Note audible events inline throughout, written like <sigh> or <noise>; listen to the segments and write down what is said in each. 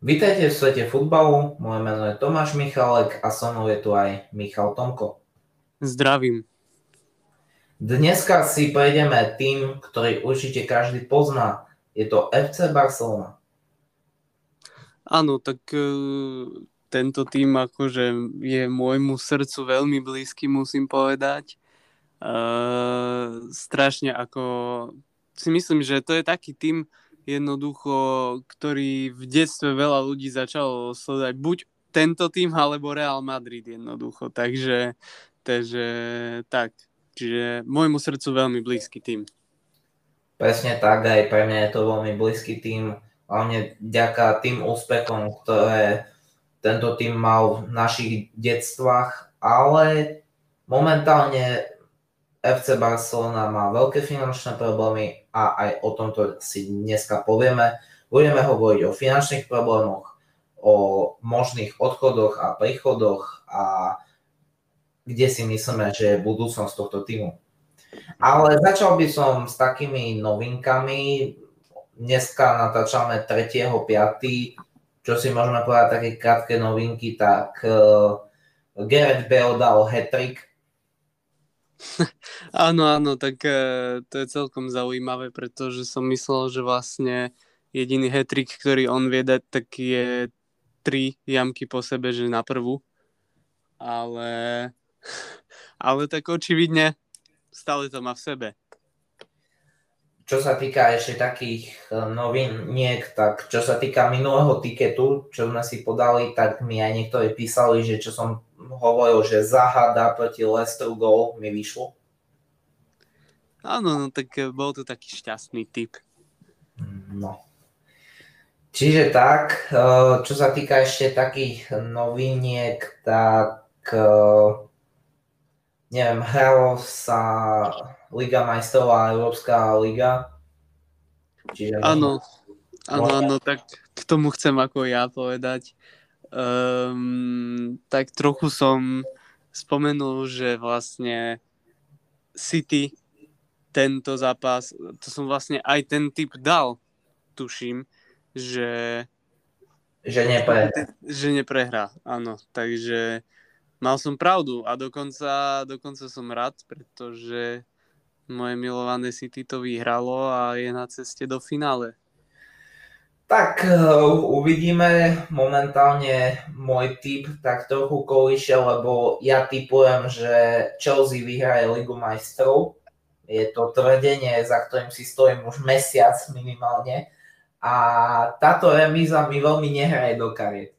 Vítajte v svete futbalu, moje meno je Tomáš Michalek a so mnou je tu aj Michal Tomko. Zdravím. Dneska si prejdeme tým, ktorý určite každý pozná. Je to FC Barcelona. Áno, tak uh, tento tým akože je môjmu srdcu veľmi blízky, musím povedať. Uh, strašne ako si myslím, že to je taký tým, jednoducho, ktorý v detstve veľa ľudí začalo sledovať buď tento tým, alebo Real Madrid jednoducho. Takže, takže tak. Čiže môjmu srdcu veľmi blízky tým. Presne tak, aj pre mňa je to veľmi blízky tým, hlavne vďaka tým úspechom, ktoré tento tým mal v našich detstvách, ale momentálne FC Barcelona má veľké finančné problémy a aj o tomto si dneska povieme. Budeme hovoriť o finančných problémoch, o možných odchodoch a príchodoch a kde si myslíme, že je budúcnosť tohto týmu. Ale začal by som s takými novinkami. Dneska natáčame 3.5. Čo si môžeme povedať také krátke novinky, tak uh, Gareth Bale dal hat-trick <laughs> áno, áno, tak uh, to je celkom zaujímavé, pretože som myslel, že vlastne jediný hetrik, ktorý on vie dať, tak je tri jamky po sebe, že na prvú. Ale, <laughs> ale tak očividne stále to má v sebe. Čo sa týka ešte takých e, noviniek, tak čo sa týka minulého tiketu, čo sme si podali, tak mi aj niektorí písali, že čo som hovoril, že Zaha proti Lestru gol, mi vyšlo. Áno, no tak e, bol to taký šťastný typ. No. Čiže tak, e, čo sa týka ešte takých noviniek, tak neviem, hralo sa Liga majstrov a Európska liga. Čiže áno, áno, áno, tak k tomu chcem ako ja povedať. Um, tak trochu som spomenul, že vlastne City tento zápas, to som vlastne aj ten typ dal, tuším, že že neprehrá. Že neprehrá, áno. Takže mal som pravdu a dokonca, dokonca som rád, pretože moje milované City to vyhralo a je na ceste do finále. Tak eh, uvidíme. Momentálne môj typ tak trochu kolíše, lebo ja typujem, že Chelsea vyhraje Ligu majstrov. Je to tvrdenie, za ktorým si stojím už mesiac minimálne. A táto remíza mi veľmi nehraje do kariet.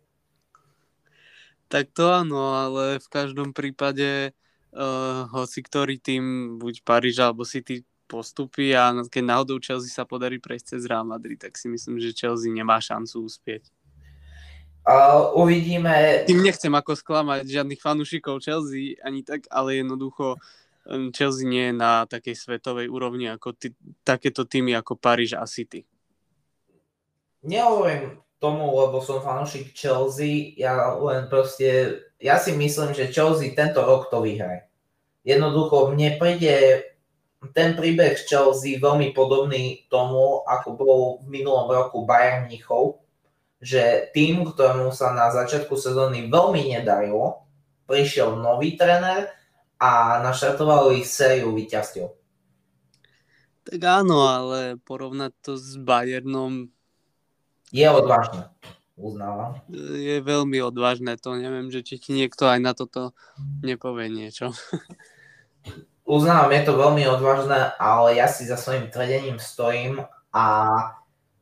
Tak to áno, ale v každom prípade uh, hoci ktorý tým, buď Paríž alebo City postupí a keď náhodou Chelsea sa podarí prejsť cez Real Madrid, tak si myslím, že Chelsea nemá šancu uspieť. Uh, uvidíme. Tým nechcem ako sklamať žiadnych fanúšikov Chelsea ani tak, ale jednoducho Chelsea nie je na takej svetovej úrovni ako ty, takéto týmy ako Paríž a City. Nehovorím tomu, lebo som fanúšik Chelsea, ja len proste ja si myslím, že Chelsea tento rok to vyhraje. Jednoducho mne príde ten príbeh Chelsea veľmi podobný tomu, ako bol v minulom roku Bayern Mnichov, že tým, ktorému sa na začiatku sezóny veľmi nedarilo, prišiel nový tréner a naštartoval ich sériu víťazstiev. Tak áno, ale porovnať to s Bayernom... Je odvážne uznávam. Je veľmi odvážne to, neviem, že či ti niekto aj na toto nepovie niečo. <laughs> Uznávam, je to veľmi odvážne, ale ja si za svojím tvrdením stojím a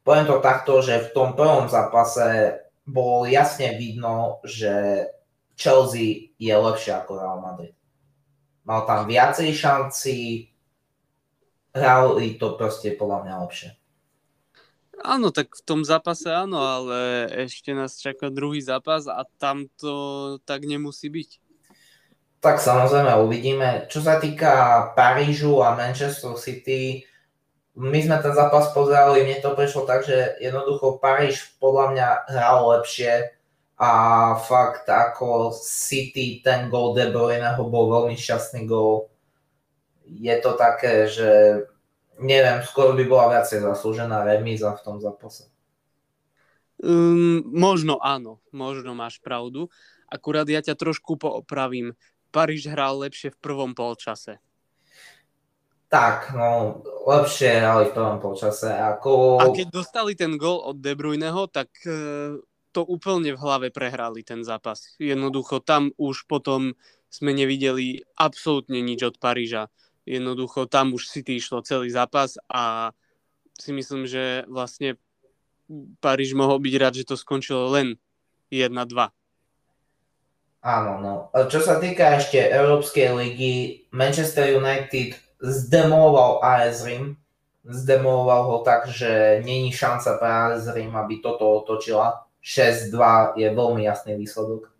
poviem to takto, že v tom prvom zápase bolo jasne vidno, že Chelsea je lepšie ako Real Madrid. Mal tam viacej šanci, hrali to proste podľa mňa lepšie. Áno, tak v tom zápase áno, ale ešte nás čaká druhý zápas a tam to tak nemusí byť. Tak samozrejme uvidíme. Čo sa týka Parížu a Manchester City, my sme ten zápas pozerali, mne to prišlo tak, že jednoducho Paríž podľa mňa hral lepšie a fakt ako City ten gol De Bruyneho bol veľmi šťastný gol. Je to také, že neviem, skôr by bola viacej zaslúžená remíza v tom zápase. Um, možno áno, možno máš pravdu. Akurát ja ťa trošku poopravím. Paríž hral lepšie v prvom polčase. Tak, no, lepšie hrali v prvom polčase. Ako... A keď dostali ten gol od De Bruyneho, tak uh, to úplne v hlave prehrali ten zápas. Jednoducho tam už potom sme nevideli absolútne nič od Paríža. Jednoducho tam už si išlo celý zápas a si myslím, že vlastne Paríž mohol byť rád, že to skončilo len 1-2. Áno, no. Čo sa týka ešte Európskej ligy, Manchester United zdemoloval AS Rim. Zdemoloval ho tak, že není šanca pre AS Rim, aby toto otočila. 6-2 je veľmi jasný výsledok.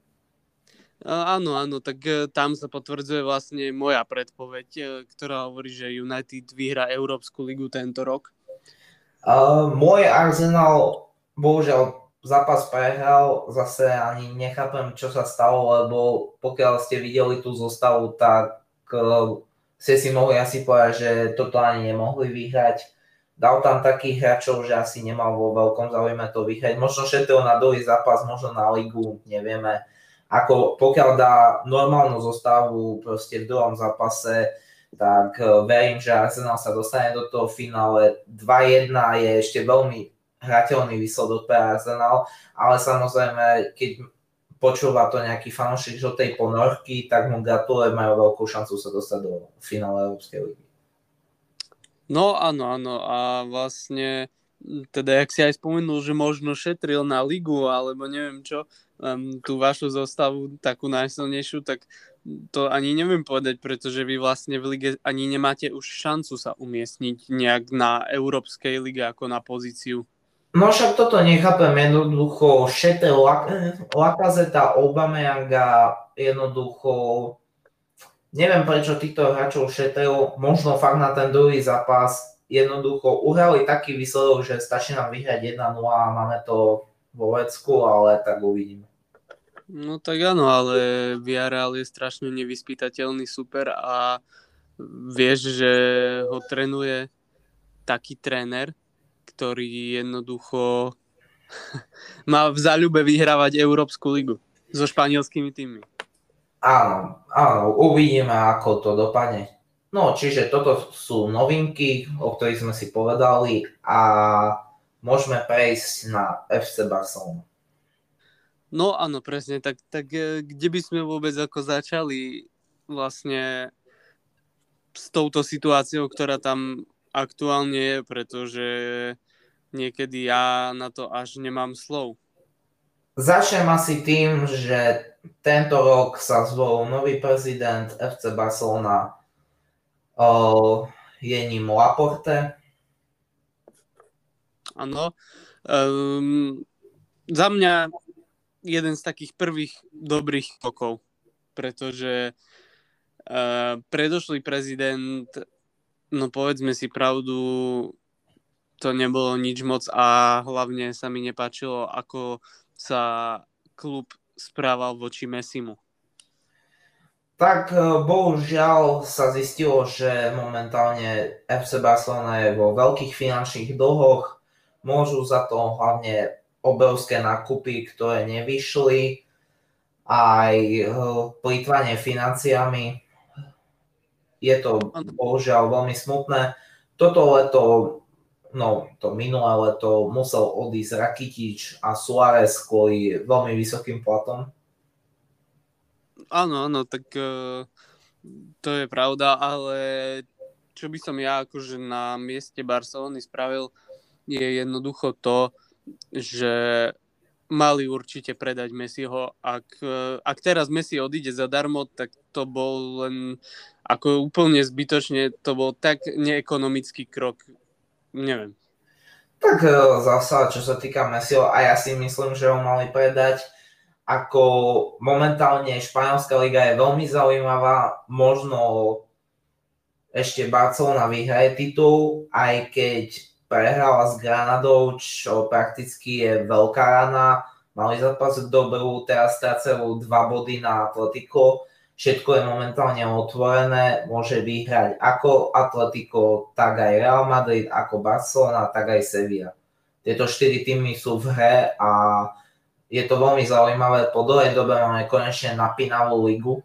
Áno, áno, tak e, tam sa potvrdzuje vlastne moja predpoveď, e, ktorá hovorí, že United vyhrá Európsku ligu tento rok. Uh, môj Arsenal bohužiaľ zápas prehral, zase ani nechápem, čo sa stalo, lebo pokiaľ ste videli tú zostavu, tak uh, ste si mohli asi povedať, že toto ani nemohli vyhrať. Dal tam takých hráčov, že asi nemal vo veľkom záujme to vyhrať. Možno šetril na druhý zápas, možno na ligu, nevieme ako pokiaľ dá normálnu zostavu proste v druhom zápase, tak e, verím, že Arsenal sa dostane do toho finále. 2-1 je ešte veľmi hrateľný výsledok pre Arsenal, ale samozrejme, keď počúva to nejaký fanúšik žltej ponorky, tak mu gratulujem, majú veľkú šancu sa dostať do finále Európskej ligy. No áno, áno a vlastne teda, jak si aj spomenul, že možno šetril na ligu, alebo neviem čo, um, tú vašu zostavu, takú najsilnejšiu, tak to ani neviem povedať, pretože vy vlastne v lige ani nemáte už šancu sa umiestniť nejak na Európskej lige ako na pozíciu. No však toto nechápem, jednoducho šetril Lakazeta, Obameyanga, jednoducho neviem prečo týchto hráčov šetril, možno fakt na ten druhý zápas jednoducho uhrali taký výsledok, že stačí nám vyhrať 1-0 a máme to vo vecku, ale tak uvidíme. No tak áno, ale Villarreal je strašne nevyspytateľný super a vieš, že ho trénuje taký tréner, ktorý jednoducho <laughs> má v záľube vyhrávať Európsku ligu so španielskými tými. Áno, áno, uvidíme, ako to dopadne. No, čiže toto sú novinky, o ktorých sme si povedali a môžeme prejsť na FC Barcelona. No áno, presne, tak, tak e, kde by sme vôbec ako začali vlastne s touto situáciou, ktorá tam aktuálne je, pretože niekedy ja na to až nemám slov. Začnem asi tým, že tento rok sa zvolil nový prezident FC Barcelona je ním Laporte. Áno. Um, za mňa jeden z takých prvých dobrých krokov, pretože uh, predošlý prezident, no povedzme si pravdu, to nebolo nič moc a hlavne sa mi nepáčilo, ako sa klub správal voči Messimu tak e, bohužiaľ sa zistilo, že momentálne FC Barcelona je vo veľkých finančných dlhoch. Môžu za to hlavne obrovské nákupy, ktoré nevyšli, aj e, plýtvanie financiami. Je to bohužiaľ veľmi smutné. Toto leto, no to minulé leto musel odísť Rakitič a Suárez kvôli veľmi vysokým platom Áno, áno, tak uh, to je pravda, ale čo by som ja akože na mieste Barcelony spravil, je jednoducho to, že mali určite predať Messiho. Ak, uh, ak teraz Messi odíde zadarmo, tak to bol len ako úplne zbytočne, to bol tak neekonomický krok. Neviem. Tak e, zasa, čo sa týka Messiho, a ja si myslím, že ho mali predať ako momentálne Španielská liga je veľmi zaujímavá, možno ešte Barcelona vyhraje titul, aj keď prehrala s Granadou, čo prakticky je veľká rana. Mali zápas dobrú, teraz strácajú dva body na Atletico. Všetko je momentálne otvorené, môže vyhrať ako Atletico, tak aj Real Madrid, ako Barcelona, tak aj Sevilla. tieto štyri týmy sú v hre a je to veľmi zaujímavé. Po dlhej dobe máme konečne napínavú ligu.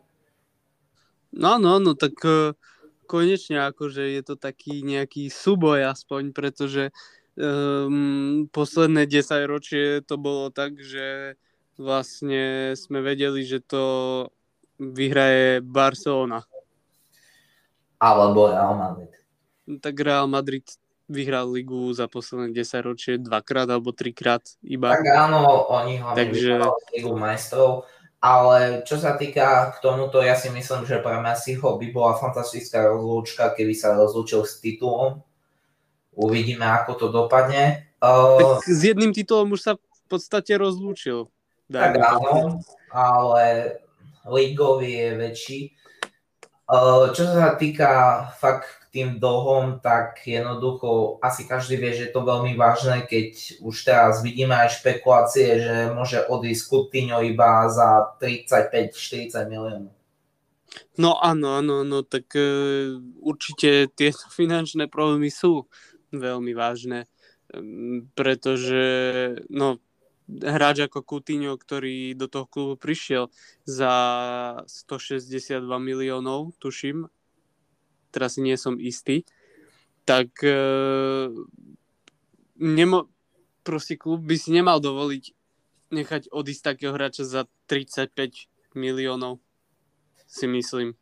No, no, no, tak uh, konečne akože je to taký nejaký súboj aspoň, pretože um, posledné 10 ročie to bolo tak, že vlastne sme vedeli, že to vyhraje Barcelona. Alebo Real Madrid. Tak Real Madrid vyhral ligu za posledné 10 ročie dvakrát alebo trikrát iba. Tak áno, oni hlavne Takže... ligu majstrov, ale čo sa týka k tomuto, ja si myslím, že pre Messiho by bola fantastická rozlúčka, keby sa rozlúčil s titulom. Uvidíme, ako to dopadne. Uh... Tak s jedným titulom už sa v podstate rozlúčil. Tak áno, ale ligový je väčší. Uh, čo sa týka fakt tým dlhom, tak jednoducho asi každý vie, že je to veľmi vážne, keď už teraz vidíme aj špekulácie, že môže odísť Coutinho iba za 35-40 miliónov. No áno, áno, no tak uh, určite tieto finančné problémy sú veľmi vážne, pretože no, hráč ako Coutinho, ktorý do toho klubu prišiel za 162 miliónov, tuším, teraz si nie som istý, tak uh, nemo, proste klub by si nemal dovoliť nechať odísť takého hráča za 35 miliónov, si myslím.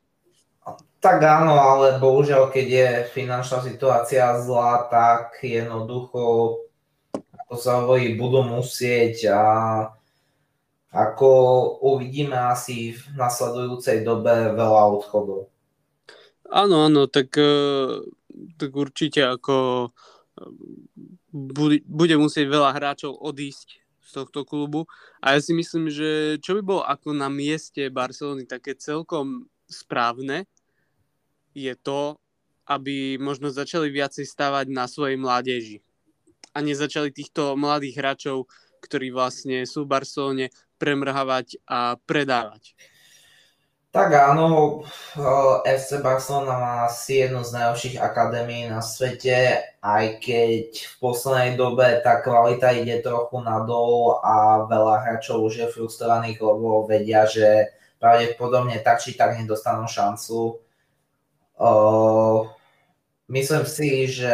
Tak áno, ale bohužiaľ, keď je finančná situácia zlá, tak jednoducho, ako sa hovorí, budú musieť a ako uvidíme asi v nasledujúcej dobe veľa odchodov. Áno, áno, tak, eh, tak určite ako eh, bude, musieť veľa hráčov odísť z tohto klubu a ja si myslím, že čo by bolo ako na mieste Barcelony také celkom správne je to, aby možno začali viacej stávať na svojej mládeži a nezačali týchto mladých hráčov, ktorí vlastne sú v Barcelone, premrhávať a predávať. Tak áno, FC Barcelona má asi jednu z najlepších akadémií na svete, aj keď v poslednej dobe tá kvalita ide trochu nadol a veľa hráčov už je frustrovaných, lebo vedia, že pravdepodobne tak či tak nedostanú šancu. Myslím si, že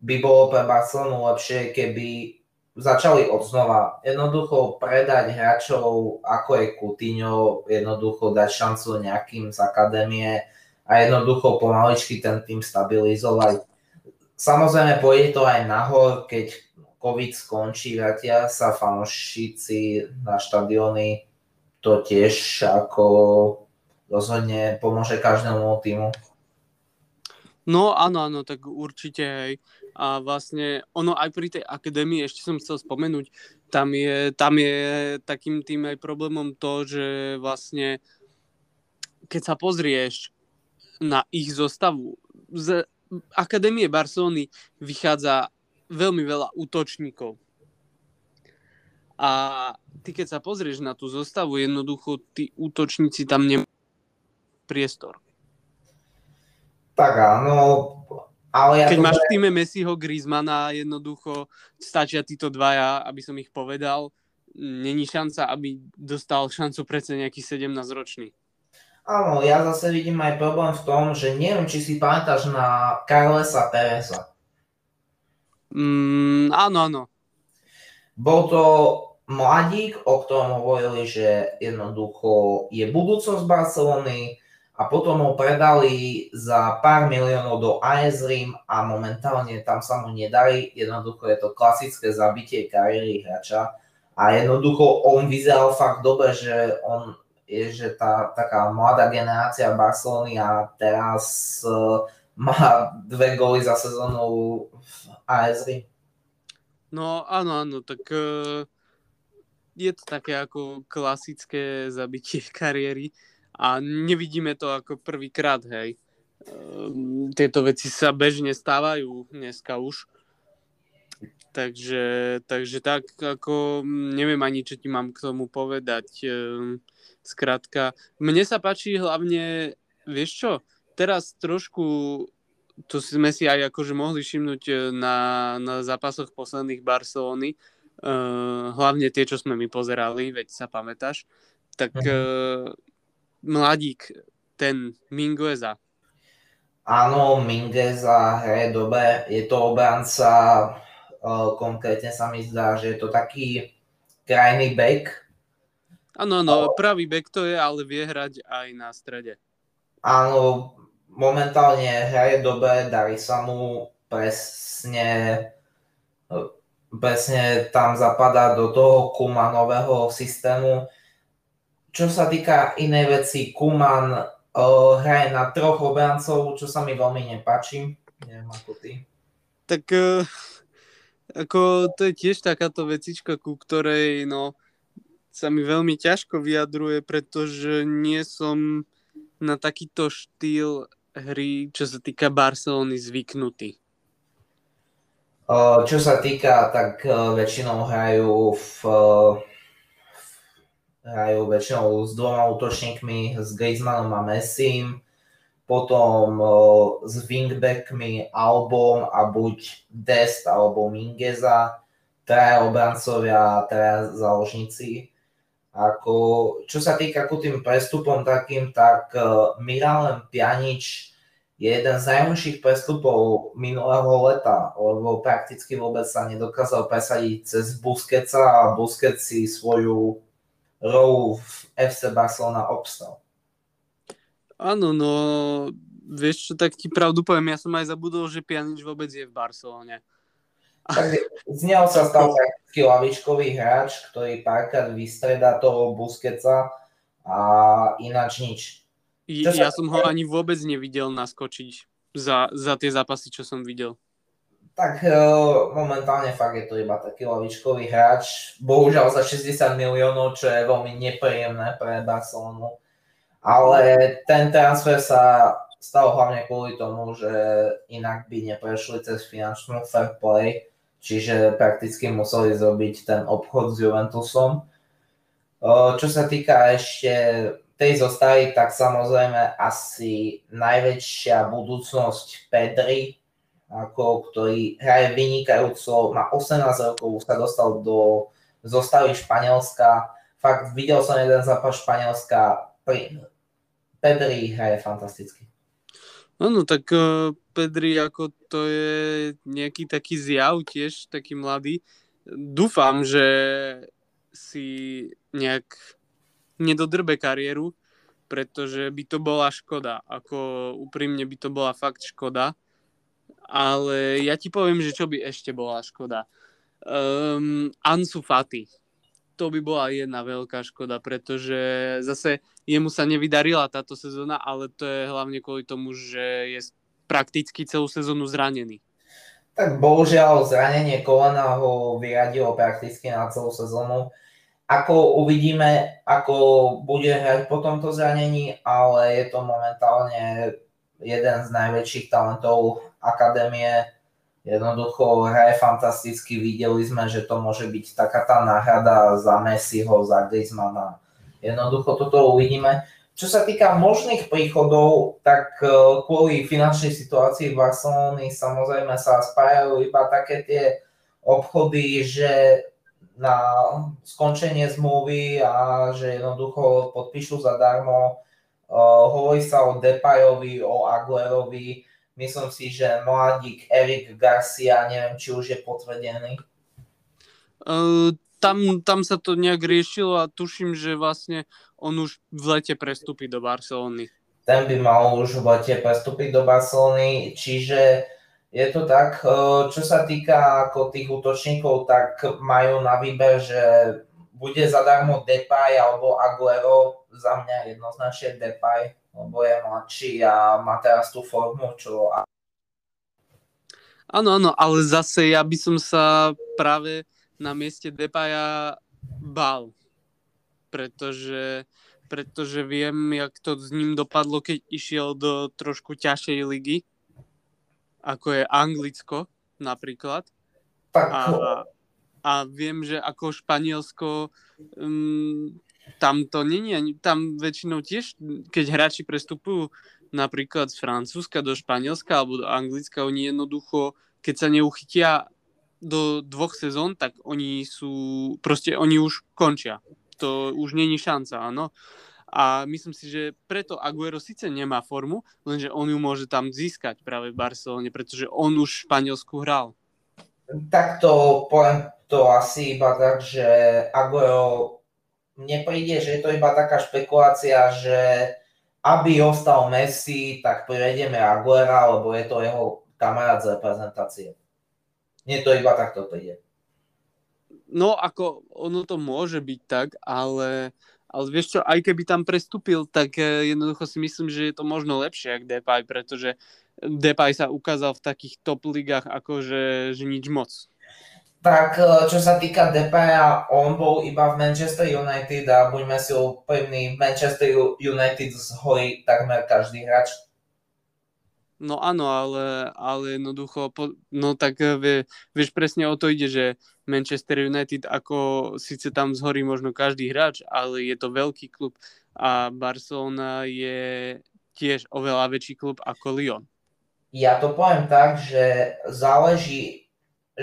by bolo pre Barcelonu lepšie, keby začali od znova. Jednoducho predať hráčov ako je Coutinho, jednoducho dať šancu nejakým z akadémie a jednoducho pomaličky ten tým stabilizovať. Samozrejme pôjde to aj nahor, keď COVID skončí, vrátia sa fanošici na štadióny, to tiež ako rozhodne pomôže každému týmu. No áno, áno, tak určite hej. A vlastne ono aj pri tej akadémii, ešte som chcel spomenúť, tam je, tam je takým tým aj problémom to, že vlastne keď sa pozrieš na ich zostavu, z Akadémie Barcelony vychádza veľmi veľa útočníkov. A ty keď sa pozrieš na tú zostavu, jednoducho tí útočníci tam nemajú priestor. Tak áno, ale ja Keď máš v týme Messiho, Griezmana, jednoducho stačia títo dvaja, aby som ich povedal. Není šanca, aby dostal šancu predsa nejaký 17-ročný. Áno, ja zase vidím aj problém v tom, že neviem, či si pamätáš na Carlesa Pereza. Mm, áno, áno. Bol to mladík, o ktorom hovorili, že jednoducho je budúcnosť Barcelony, a potom ho predali za pár miliónov do AS Rim a momentálne tam sa mu nedarí. Jednoducho je to klasické zabitie kariéry hráča a jednoducho on vyzeral fakt dobre, že on je, že tá taká mladá generácia Barcelony a teraz uh, má dve góly za sezónu v AS Rim. No áno, áno, tak uh, je to také ako klasické zabitie <laughs> kariéry a nevidíme to ako prvýkrát, hej. Ehm, tieto veci sa bežne stávajú dneska už. Takže, takže tak, ako neviem ani, čo ti mám k tomu povedať. Ehm, skrátka, mne sa páči hlavne, vieš čo, teraz trošku to sme si aj akože mohli všimnúť e, na, na zápasoch posledných Barcelony, uh, hlavne tie, čo sme my pozerali, veď sa pamätáš, tak uh, mladík, ten Mingueza. Áno, Mingueza hraje dobre, je to obranca, uh, konkrétne sa mi zdá, že je to taký krajný back. Áno, áno, pravý back to je, ale vie hrať aj na strede. Áno, momentálne hraje dobre, darí sa mu presne, presne tam zapadá do toho Kumanového systému. Čo sa týka inej veci, Kuman uh, hraje na troch obrancov, čo sa mi veľmi nepáči. Neviem ako ty. Tak uh, ako to je tiež takáto vecička, ku ktorej no, sa mi veľmi ťažko vyjadruje, pretože nie som na takýto štýl hry, čo sa týka Barcelony, zvyknutý? Čo sa týka, tak e, väčšinou hrajú v, hrajú väčšinou s dvoma útočníkmi, s Griezmannom a Messim, potom s wingbackmi Albom a buď Dest alebo Mingeza, traja obrancovia, traja záložníci. Ako, čo sa týka ku tým prestupom takým, tak uh, Miralem Pjanič je jeden z najhorších prestupov minulého leta, lebo prakticky vôbec sa nedokázal presadiť cez Busquetsa a Busquets si svoju rolu v FC Barcelona obstal. Áno, no vieš čo, tak ti pravdu poviem, ja som aj zabudol, že Pjanič vôbec je v Barcelone. Tak z neho sa stal taký lavičkový hráč, ktorý párkrát vystredá toho Buskeca a ináč nič. Čo ja som ho ani vôbec nevidel naskočiť za, za tie zápasy, čo som videl. Tak e, momentálne fakt je to iba taký lavičkový hráč. Bohužiaľ za 60 miliónov, čo je veľmi nepríjemné pre Barcelonu. Ale ten transfer sa stal hlavne kvôli tomu, že inak by neprešli cez finančnú fair play čiže prakticky museli zrobiť ten obchod s Juventusom. Čo sa týka ešte tej zostavy, tak samozrejme asi najväčšia budúcnosť Pedri, ako, ktorý hraje vynikajúco, má 18 rokov, sa dostal do zostavy Španielska. Fakt, videl som jeden zápas Španielska, Pedri hraje fantasticky. Áno, tak uh, Pedri ako to je nejaký taký zjav tiež, taký mladý. Dúfam, že si nejak nedodrbe kariéru, pretože by to bola škoda. Ako úprimne by to bola fakt škoda. Ale ja ti poviem, že čo by ešte bola škoda. Um, Ansu Fati to by bola jedna veľká škoda, pretože zase jemu sa nevydarila táto sezóna, ale to je hlavne kvôli tomu, že je prakticky celú sezónu zranený. Tak bohužiaľ zranenie kolena ho vyradilo prakticky na celú sezónu. Ako uvidíme, ako bude hrať po tomto zranení, ale je to momentálne jeden z najväčších talentov akadémie Jednoducho hraje fantasticky, videli sme, že to môže byť taká tá náhrada za Messiho, za Griezmana. Jednoducho toto uvidíme. Čo sa týka možných príchodov, tak e, kvôli finančnej situácii v Barcelony samozrejme sa spájajú iba také tie obchody, že na skončenie zmluvy a že jednoducho podpíšu zadarmo. Uh, hovorí sa o Depayovi, o Aguerovi, Myslím si, že mladík Erik Garcia, neviem, či už je potvrdený. Uh, tam, tam sa to nejak riešilo a tuším, že vlastne on už v lete prestúpi do Barcelony. Ten by mal už v lete prestúpiť do Barcelony, čiže je to tak, čo sa týka ako tých útočníkov, tak majú na výber, že bude zadarmo Depay alebo Aguero, za mňa jednoznačne Depay, lebo je mladší a má teraz tú formu, čo... Áno, áno, ale zase ja by som sa práve na mieste Depaja bal, pretože, pretože viem, jak to s ním dopadlo, keď išiel do trošku ťažšej ligy, ako je Anglicko napríklad. Tak. A, a viem, že ako Španielsko um, tam to není, tam väčšinou tiež, keď hráči prestupujú, napríklad z Francúzska do Španielska alebo do Anglicka, oni jednoducho, keď sa neuchytia do dvoch sezón, tak oni sú, proste oni už končia. To už není šanca, áno. A myslím si, že preto Aguero síce nemá formu, lenže on ju môže tam získať práve v Barcelone, pretože on už v Španielsku hral. Tak to poviem to asi iba tak, že Aguero mne príde, že je to iba taká špekulácia, že aby ostal Messi, tak privedieme Aguera, lebo je to jeho kamarát z reprezentácie. Nie to iba takto príde. No, ako ono to môže byť tak, ale ale vieš čo, aj keby tam prestúpil, tak eh, jednoducho si myslím, že je to možno lepšie ako Depay, pretože Depay sa ukázal v takých top ligách akože že nič moc. Tak eh, čo sa týka Depaya, on bol iba v Manchester United a buďme si úprimní, Manchester United zhorí takmer každý hráč. No áno, ale, ale jednoducho, no tak eh, vie, vieš presne o to ide, že Manchester United ako síce tam zhorí možno každý hráč, ale je to veľký klub a Barcelona je tiež oveľa väčší klub ako Lyon. Ja to poviem tak, že záleží,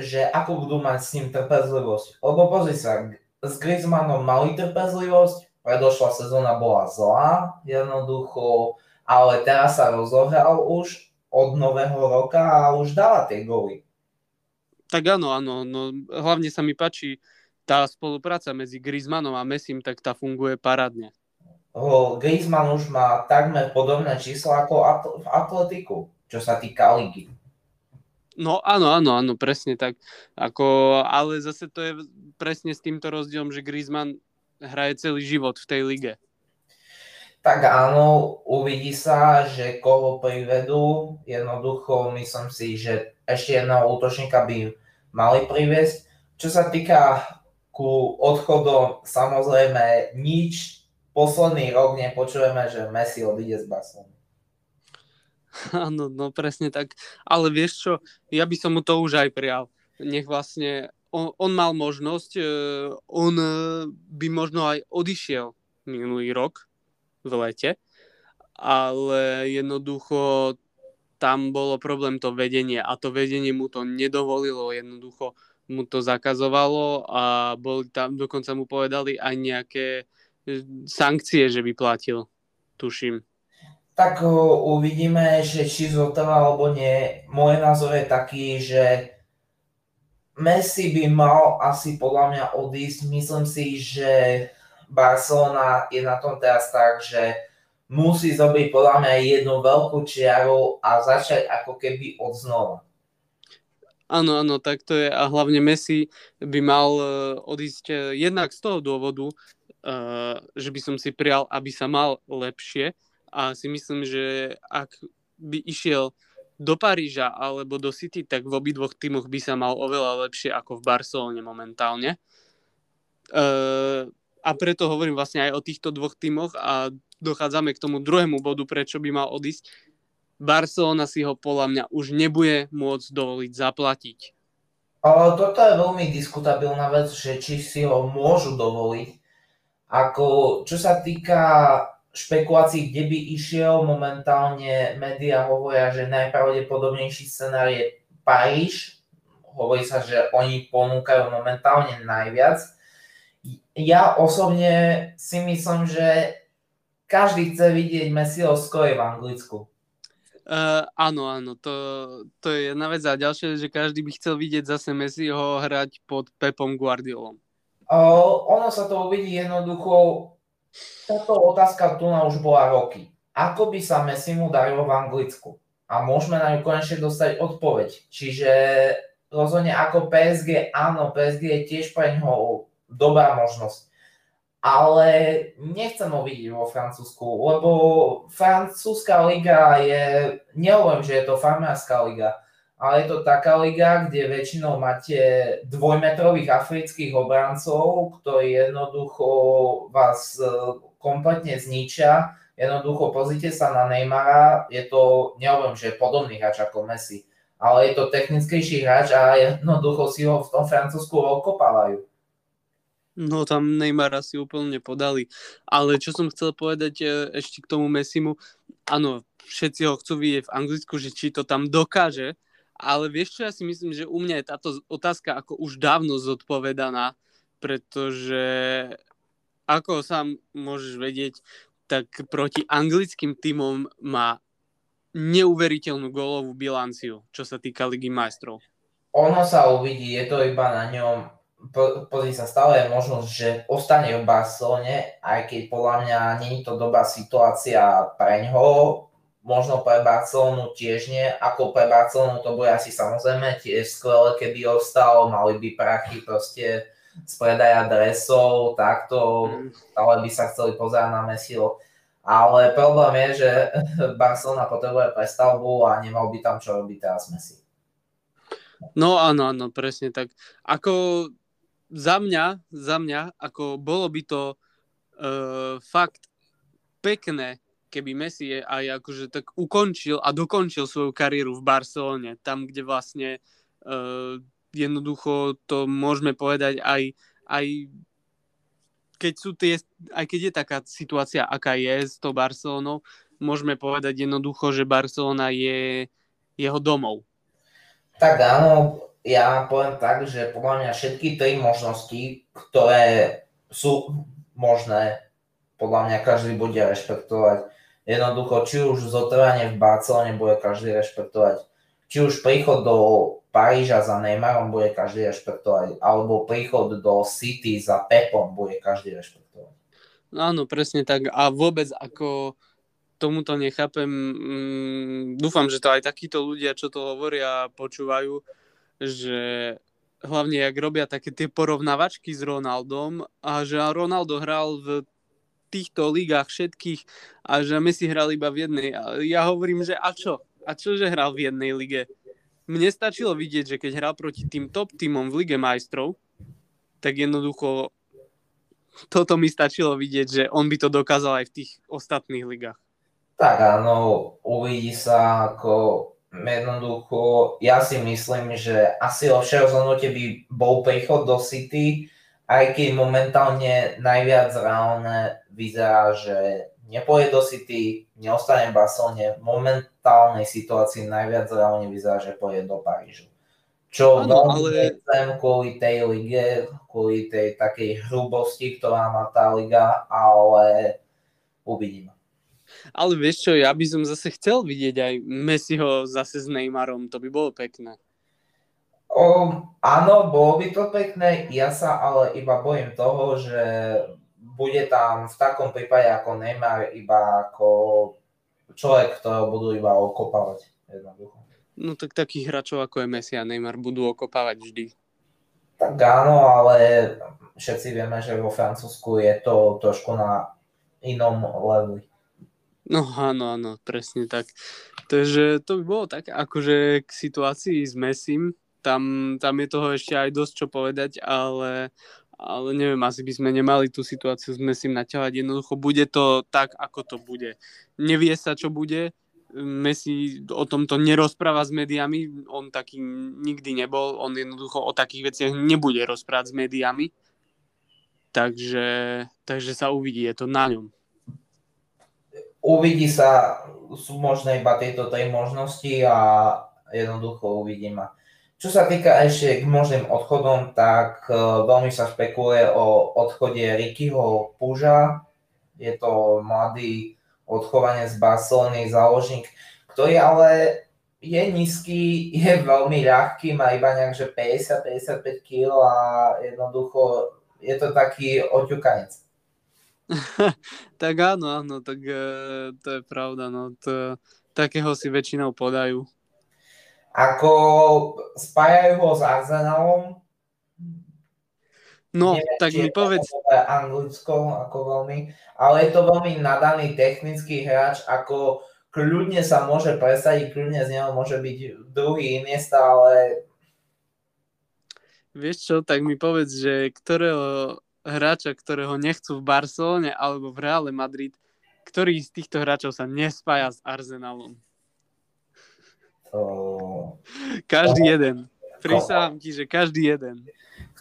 že ako budú mať s ním trpezlivosť. Lebo pozri sa, s Griezmannom mali trpezlivosť, predošla sezóna bola zlá, jednoducho, ale teraz sa rozohral už od nového roka a už dáva tie góly. Tak áno, áno, no hlavne sa mi páči tá spolupráca medzi Griezmannom a Messim, tak tá funguje parádne. Griezmann už má takmer podobné čísla ako v Atletiku, čo sa týka ligy. No áno, áno, áno, presne tak. Ako, ale zase to je presne s týmto rozdielom, že Griezmann hraje celý život v tej lige. Tak áno, uvidí sa, že koho privedú. Jednoducho myslím si, že ešte jedného útočníka by mali priviesť. Čo sa týka ku odchodom, samozrejme nič. Posledný rok nepočujeme, že Messi odíde z Barcelony. <laughs> Áno, no presne tak. Ale vieš čo, ja by som mu to už aj prijal. Nech vlastne on, on mal možnosť, e, on e, by možno aj odišiel minulý rok v lete, ale jednoducho tam bolo problém to vedenie a to vedenie mu to nedovolilo, jednoducho mu to zakazovalo a boli tam, dokonca mu povedali aj nejaké e, sankcie, že by platil, tuším. Tak uvidíme, že či zotrvá alebo nie. Môj názor je taký, že Messi by mal asi podľa mňa odísť. Myslím si, že Barcelona je na tom teraz tak, že musí zobriť podľa mňa jednu veľkú čiaru a začať ako keby od znova. Áno, áno, tak to je a hlavne Messi by mal uh, odísť uh, jednak z toho dôvodu, uh, že by som si prijal, aby sa mal lepšie a si myslím, že ak by išiel do Paríža alebo do City, tak v obidvoch týmoch by sa mal oveľa lepšie ako v Barcelone momentálne. Uh, a preto hovorím vlastne aj o týchto dvoch týmoch a dochádzame k tomu druhému bodu, prečo by mal odísť. Barcelona si ho podľa mňa už nebude môcť dovoliť zaplatiť. Ale toto je veľmi diskutabilná vec, že či si ho môžu dovoliť. Ako, čo sa týka špekulácií, kde by išiel, momentálne médiá hovoria, že najpravdepodobnejší scenár je Paríž. Hovorí sa, že oni ponúkajú momentálne najviac. Ja osobne si myslím, že každý chce vidieť Messiho skoje v Anglicku. Uh, áno, áno, to, to je jedna vec. A ďalšie, že každý by chcel vidieť zase Messiho hrať pod Pepom Guardiolom. Uh, ono sa to uvidí jednoducho. Táto otázka tu na už bola roky. Ako by sa Messi mu darilo v Anglicku? A môžeme na ňu konečne dostať odpoveď. Čiže rozhodne ako PSG, áno, PSG je tiež pre ňoho dobrá možnosť ale nechcem ho vidieť vo Francúzsku, lebo francúzska liga je, nehovorím, že je to farmárska liga, ale je to taká liga, kde väčšinou máte dvojmetrových afrických obrancov, ktorí jednoducho vás e, kompletne zničia. Jednoducho pozrite sa na Neymara, je to, nehovorím, že podobný hráč ako Messi, ale je to technickejší hráč a jednoducho si ho v tom Francúzsku okopávajú. No tam Neymara si úplne podali. Ale čo som chcel povedať e, ešte k tomu Messimu, áno, všetci ho chcú vidieť v Anglicku, že či to tam dokáže, ale vieš čo, ja si myslím, že u mňa je táto otázka ako už dávno zodpovedaná, pretože ako sám môžeš vedieť, tak proti anglickým týmom má neuveriteľnú gólovú bilanciu, čo sa týka Ligy majstrov. Ono sa uvidí, je to iba na ňom. Po, pozri sa, stále je možnosť, že ostane v Barcelone, aj keď podľa mňa je to dobrá situácia pre ňoho, možno pre Barcelonu tiež nie, ako pre Barcelonu to bude asi samozrejme tiež skvelé, keby ostal, mali by prachy proste z predaja dresov, takto, mm. ale by sa chceli pozerať na Messiho. Ale problém je, že <laughs> Barcelona potrebuje prestavbu a nemal by tam čo robiť teraz Messi. No áno, áno, presne tak. Ako za mňa, za mňa, ako bolo by to uh, fakt pekné, keby Messi aj akože tak ukončil a dokončil svoju kariéru v Barcelone, tam, kde vlastne uh, jednoducho to môžeme povedať aj, aj keď sú tie, aj keď je taká situácia, aká je s tou Barcelonou, môžeme povedať jednoducho, že Barcelona je jeho domov. Tak áno, ja poviem tak, že podľa mňa všetky tri možnosti, ktoré sú možné, podľa mňa každý bude rešpektovať. Jednoducho, či už zotrvanie v Barcelone bude každý rešpektovať, či už príchod do Paríža za Neymarom bude každý rešpektovať, alebo príchod do City za Pepom bude každý rešpektovať. No áno, presne tak. A vôbec ako tomuto nechápem, mm, dúfam, že to aj takíto ľudia, čo to hovoria, počúvajú, že hlavne jak robia také tie porovnávačky s Ronaldom a že Ronaldo hral v týchto ligách všetkých a že Messi hral iba v jednej. A ja hovorím, že a čo? A čo, že hral v jednej lige? mne stačilo vidieť, že keď hral proti tým top týmom v Lige majstrov, tak jednoducho toto mi stačilo vidieť, že on by to dokázal aj v tých ostatných ligách. Tak áno, uvidí sa ako jednoducho, ja si myslím, že asi lepšie rozhodnutie by bol príchod do City, aj keď momentálne najviac reálne vyzerá, že nepôjde do City, neostane v Barcelone, v momentálnej situácii najviac reálne vyzerá, že pôjde do Parížu. Čo ano, ale... nechcem kvôli tej lige, kvôli tej takej hrubosti, ktorá má tá liga, ale uvidíme. Ale vieš čo, ja by som zase chcel vidieť aj Messiho zase s Neymarom, to by bolo pekné. O, áno, bolo by to pekné, ja sa ale iba bojím toho, že bude tam v takom prípade ako Neymar iba ako človek, ktorého budú iba okopávať jednoducho. No tak takých hráčov ako je Messi a Neymar budú okopávať vždy. Tak áno, ale všetci vieme, že vo Francúzsku je to trošku na inom leveli. No áno, áno, presne tak. Takže to by bolo tak, akože k situácii s Messim, tam, tam je toho ešte aj dosť čo povedať, ale ale neviem, asi by sme nemali tú situáciu s Messim naťahovať. Jednoducho bude to tak, ako to bude. Nevie sa, čo bude. Messi o tomto nerozpráva s médiami, on taký nikdy nebol, on jednoducho o takých veciach nebude rozprávať s médiami. Takže, takže sa uvidí, je to na ňom. Uvidí sa, sú možné iba tieto tri možnosti a jednoducho uvidíme. Čo sa týka ešte k možným odchodom, tak uh, veľmi sa špekuluje o odchode Rickyho Puža. Je to mladý odchovanie z Barcelony, záložník, ktorý ale je nízky, je veľmi ľahký, má iba nejak 50-55 kg a jednoducho je to taký oťukanec. <laughs> tak áno, áno, tak e, to je pravda, no to, takého si väčšinou podajú. Ako spájajú ho s Arsenalom. No, Neviem, tak mi povedz. Anglicko, ako veľmi, ale je to veľmi nadaný technický hráč, ako kľudne sa môže presadiť, kľudne z neho môže byť druhý Iniesta, ale... Vieš čo, tak mi povedz, že ktorého hráča, ktorého nechcú v Barcelone alebo v Reále Madrid, ktorý z týchto hráčov sa nespája s Arsenalom? To... Každý jeden. Prisahám ti, že každý jeden.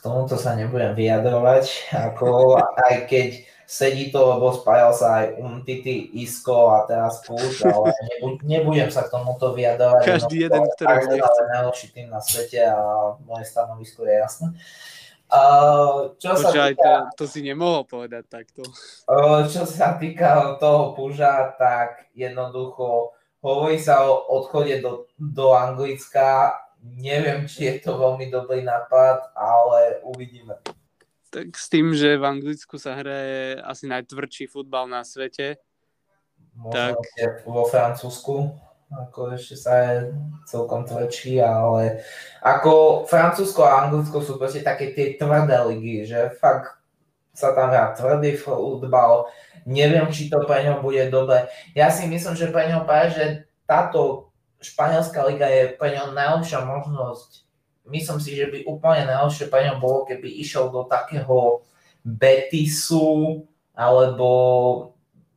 tomuto sa nebudem vyjadrovať, ako aj keď sedí to, lebo spájal sa aj Umtiti, Isko a teraz Púš, ale nebudem sa k tomuto vyjadrovať. Každý jeden, ktorý je najlepší tým na svete a moje stanovisko je jasné. Uh, čo Počkaj, sa týka, to, to si nemohol povedať takto. Uh, čo sa týka toho Púža, tak jednoducho hovorí sa o odchode do, do Anglicka. Neviem, či je to veľmi dobrý nápad, ale uvidíme tak s tým, že v Anglicku sa hraje asi najtvrdší futbal na svete. Možno tak... vo Francúzsku, ako ešte sa je celkom tvrdší, ale ako Francúzsko a Anglicko sú proste také tie tvrdé ligy, že fakt sa tam hrá tvrdý futbal. Neviem, či to pre ňo bude dobre. Ja si myslím, že pre ňo práve, že táto španielská liga je pre ňo najlepšia možnosť myslím si, že by úplne najlepšie pre ňom bolo, keby išiel do takého Betisu alebo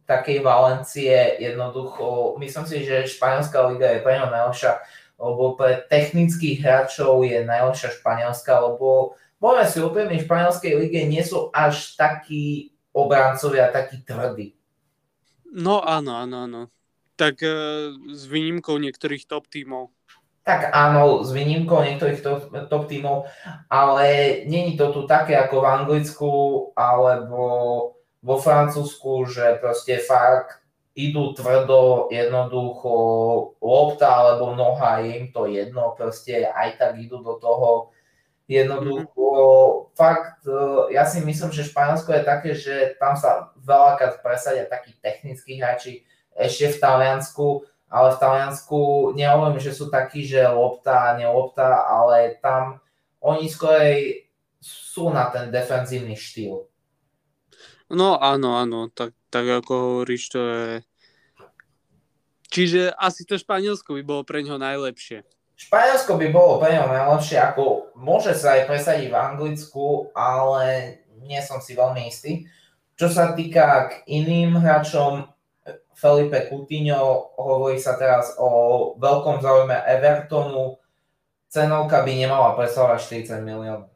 takej Valencie jednoducho. Myslím si, že španielská liga je pre ňom najlepšia, lebo pre technických hráčov je najlepšia španielská, lebo poďme si úprimne, v španielskej lige nie sú až takí obrancovia, takí tvrdí. No áno, áno, áno. Tak e, s výnimkou niektorých top tímov tak áno, s výnimkou niektorých top, top tímov, ale není to tu také ako v Anglicku alebo vo Francúzsku, že proste fakt idú tvrdo, jednoducho lopta alebo noha, je im to jedno, proste aj tak idú do toho jednoducho. Fakt, e, ja si myslím, že Španielsko je také, že tam sa veľakrát presadia takí technickí hráči, ešte v Taliansku ale v Taliansku nehovorím, že sú takí, že lopta nelopta, ale tam oni skorej sú na ten defenzívny štýl. No áno, áno, tak, tak ako hovoríš, to je... Čiže asi to Španielsko by bolo pre ňo najlepšie. Španielsko by bolo pre ňo najlepšie, ako môže sa aj presadiť v Anglicku, ale nie som si veľmi istý. Čo sa týka k iným hráčom, Felipe Coutinho, hovorí sa teraz o veľkom záujme Evertonu, cenovka by nemala presávať 40 miliónov.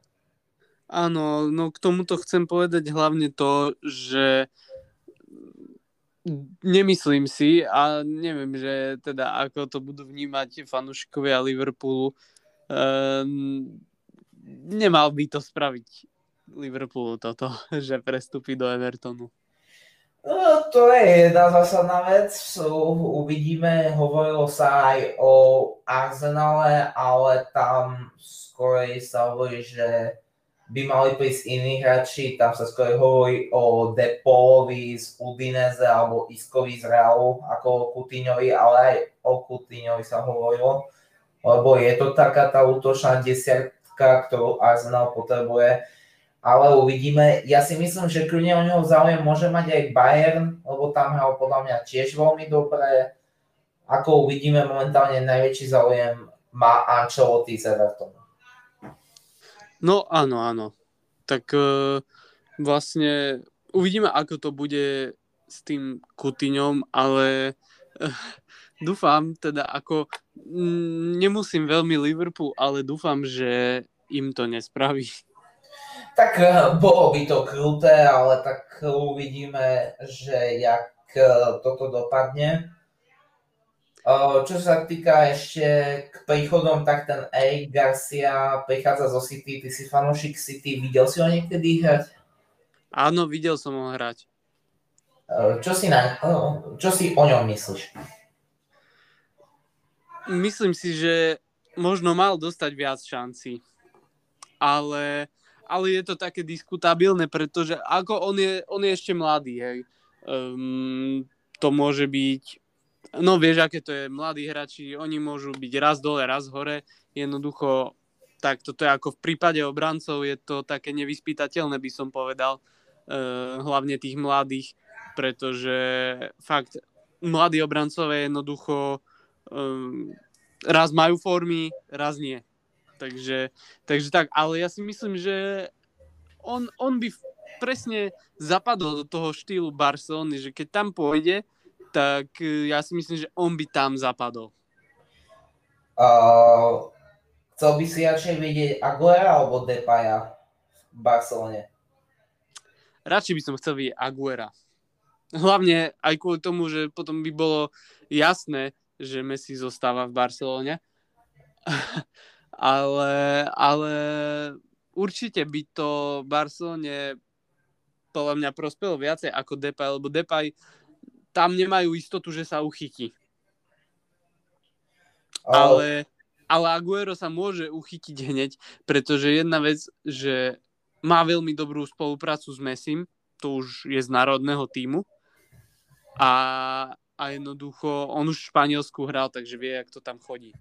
Áno, no k tomuto chcem povedať hlavne to, že nemyslím si a neviem, že teda ako to budú vnímať fanúšikovia Liverpoolu, um, nemal by to spraviť Liverpoolu toto, <laughs> že prestúpi do Evertonu. No, to je jedna zásadná vec. Uvidíme, hovorilo sa aj o Arsenale, ale tam skôr sa hovorí, že by mali prísť iní hráči. Tam sa skôr hovorí o Depolovi z Udinese alebo Iskovi z Realu ako o Coutinhovi, ale aj o Coutinhovi sa hovorilo. Lebo je to taká tá útočná desiatka, ktorú Arsenal potrebuje ale uvidíme. Ja si myslím, že kľudne o neho záujem môže mať aj Bayern, lebo tam hral podľa mňa tiež veľmi dobre. Ako uvidíme, momentálne najväčší záujem má Ancelotti z Evertonu. No áno, áno. Tak uh, vlastne uvidíme, ako to bude s tým Kutiňom, ale uh, dúfam teda ako mm, nemusím veľmi Liverpool, ale dúfam, že im to nespraví. Tak eh, bolo by to kruté, ale tak uvidíme, že jak eh, toto dopadne. Eh, čo sa týka ešte k príchodom, tak ten Eric Garcia prichádza zo City. Ty si fanúšik City, videl si ho niekedy hrať? Áno, videl som ho hrať. Čo si, na, čo si o ňom myslíš? Myslím si, že možno mal dostať viac šancí. Ale ale je to také diskutabilné, pretože ako on je, on je ešte mladý, hej. Um, to môže byť, no vieš, aké to je, mladí hráči, oni môžu byť raz dole, raz hore, jednoducho, tak toto je ako v prípade obrancov, je to také nevyspytateľné, by som povedal, uh, hlavne tých mladých, pretože fakt, mladí obrancové jednoducho um, raz majú formy, raz nie Takže, takže tak, ale ja si myslím, že on, on by presne zapadol do toho štýlu Barcelony, že keď tam pôjde, tak e, ja si myslím, že on by tam zapadol. Uh, chcel by si radšej vidieť Aguera alebo Depaya v Barcelone? Radšej by som chcel vidieť Aguera. Hlavne aj kvôli tomu, že potom by bolo jasné, že Messi zostáva v Barcelone. <laughs> ale, ale určite by to Barcelone podľa mňa prospelo viacej ako Depay, lebo Depay tam nemajú istotu, že sa uchytí. Ale, ale Aguero sa môže uchytiť hneď, pretože jedna vec, že má veľmi dobrú spoluprácu s Messim, to už je z národného týmu a, a jednoducho on už v Španielsku hral, takže vie, jak to tam chodí.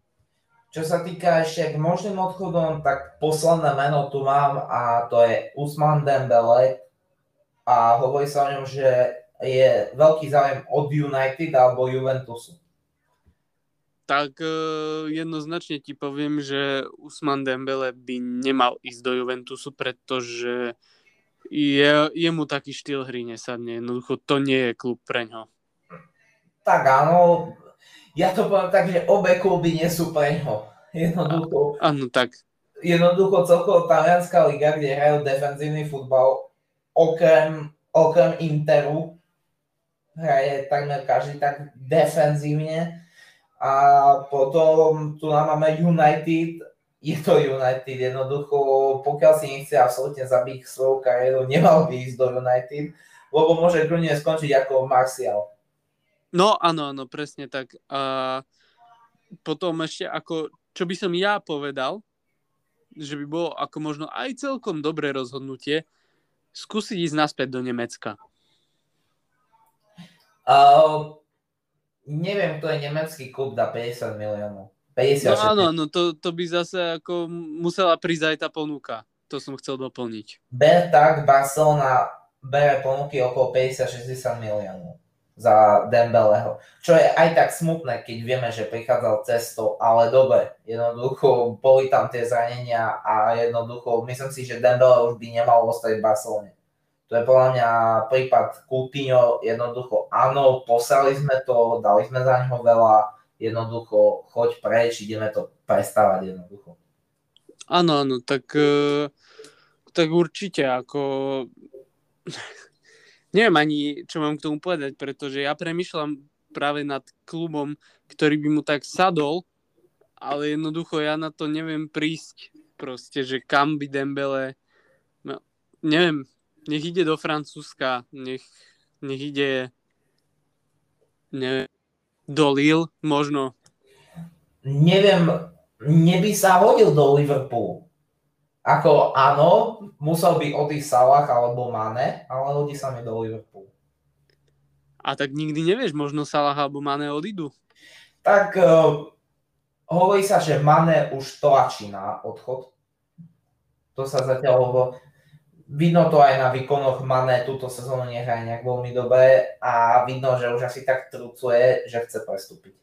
Čo sa týka ešte k možným odchodom, tak posledné meno tu mám a to je Usman Dembele a hovorí sa o ňom, že je veľký záujem od United alebo Juventusu. Tak uh, jednoznačne ti poviem, že Usman Dembele by nemal ísť do Juventusu, pretože je, je mu taký štýl hry nesadne. Jednoducho to nie je klub pre ňo. Tak áno, ja to poviem tak, že obe kluby nie sú pre ňo. Jednoducho. Áno, tak. Jednoducho celkovo talianská liga, kde hrajú defenzívny futbal, okrem, okrem Interu, hraje takmer každý tak defenzívne a potom tu nám máme United, je to United jednoducho, pokiaľ si nechce absolútne zabiť svoju kariéru, nemal by ísť do United, lebo môže kľudne skončiť ako Martial. No áno, áno, presne tak. A potom ešte ako, čo by som ja povedal, že by bolo ako možno aj celkom dobré rozhodnutie, skúsiť ísť naspäť do Nemecka. Uh, neviem, kto je nemecký klub za 50 miliónov. 50 no áno, no to, to by zase ako musela prísť aj tá ponuka. To som chcel doplniť. Ber tak, Barcelona bere ponuky okolo 50-60 miliónov za Dembeleho. Čo je aj tak smutné, keď vieme, že prichádzal cestou, ale dobre, jednoducho boli tam tie zranenia a jednoducho myslím si, že Dembele už by nemal ostať v Barcelone. To je podľa mňa prípad Coutinho, jednoducho áno, poslali sme to, dali sme za neho veľa, jednoducho choď preč, ideme to prestávať jednoducho. Áno, áno, tak, e, tak určite, ako neviem ani, čo mám k tomu povedať, pretože ja premyšľam práve nad klubom, ktorý by mu tak sadol, ale jednoducho ja na to neviem prísť. Proste, že kam by Dembele... No, neviem, nech ide do Francúzska, nech, nech ide neviem, do Lille možno. Neviem, neby sa hodil do Liverpoolu. Ako áno, musel by odísť Salah alebo Mane, ale hodí sa mi do Liverpoolu. A tak nikdy nevieš, možno Salah alebo Mane odídu. Tak uh, hovorí sa, že Mane už tlačí na odchod. To sa zatiaľ hovorí vidno to aj na výkonoch Mané túto sezónu nehraje nejak veľmi dobre a vidno, že už asi tak trucuje, že chce prestúpiť.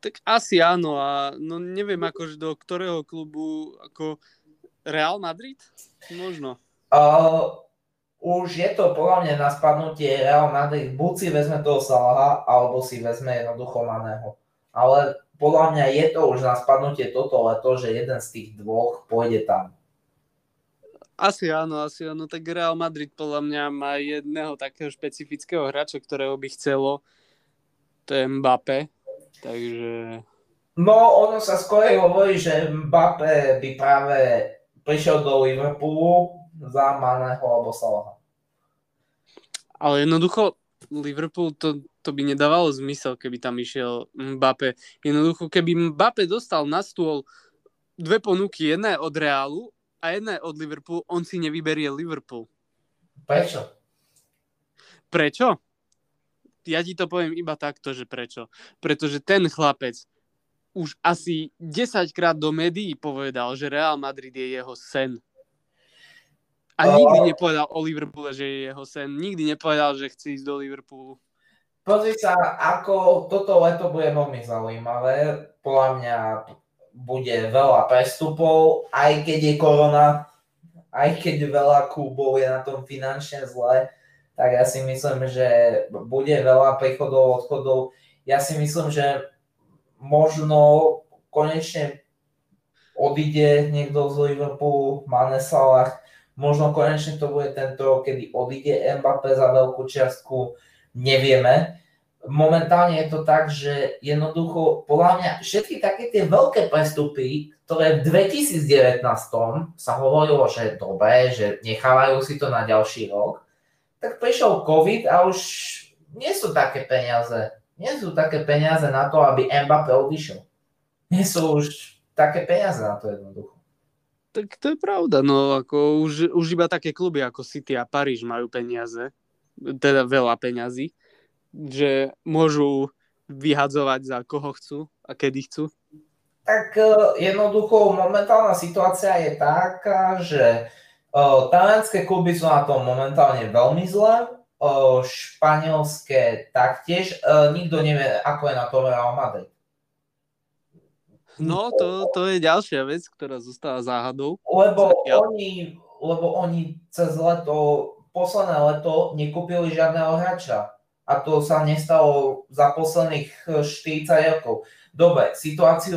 Tak asi áno a no neviem akože do ktorého klubu ako Real Madrid? Možno. Uh, už je to podľa mňa na spadnutie Real Madrid. Buď si vezme toho Salaha, alebo si vezme jednoducho Maného. Ale podľa mňa je to už na spadnutie toto leto, že jeden z tých dvoch pôjde tam. Asi áno, asi áno. Tak Real Madrid podľa mňa má jedného takého špecifického hráča, ktorého by chcelo. To je Mbappé. Takže... No, ono sa skôr hovorí, že Mbappé by práve prišiel do Liverpoolu za Maného alebo Salaha. Ale jednoducho Liverpool to, to by nedávalo zmysel, keby tam išiel Mbappé. Jednoducho, keby Mbappé dostal na stôl dve ponuky, jedna je od Reálu a jedna je od Liverpoolu, on si nevyberie Liverpool. Prečo? Prečo? Ja ti to poviem iba takto, že prečo. Pretože ten chlapec už asi 10 krát do médií povedal, že Real Madrid je jeho sen. A nikdy nepovedal o Liverpoole, že je jeho sen. Nikdy nepovedal, že chce ísť do Liverpoolu. Pozri sa, ako toto leto bude veľmi zaujímavé. Podľa mňa bude veľa prestupov, aj keď je korona, aj keď veľa klubov je na tom finančne zle, tak ja si myslím, že bude veľa príchodov, odchodov. Ja si myslím, že možno konečne odíde niekto z Liverpoolu, Mane Salah, možno konečne to bude tento kedy odíde Mbappé za veľkú čiastku, nevieme. Momentálne je to tak, že jednoducho, podľa mňa, všetky také tie veľké prestupy, ktoré v 2019 sa hovorilo, že je dobré, že nechávajú si to na ďalší rok, tak prišiel COVID a už nie sú také peniaze. Nie sú také peniaze na to, aby Mbappé odišiel. Nie sú už také peniaze na to jednoducho. Tak to je pravda, no ako už, už iba také kluby ako City a Paríž majú peniaze, teda veľa peňazí, že môžu vyhadzovať za koho chcú a kedy chcú. Tak e, jednoducho momentálna situácia je taká, že talianské kluby sú na tom momentálne veľmi zle, španielské taktiež, nikto nevie, ako je na to Real Madrid. No, to, to je ďalšia vec, ktorá zostáva záhadou. Lebo ja. oni, lebo oni cez leto, posledné leto nekúpili žiadneho hráča. A to sa nestalo za posledných 40 eh, rokov. Dobre, situácia,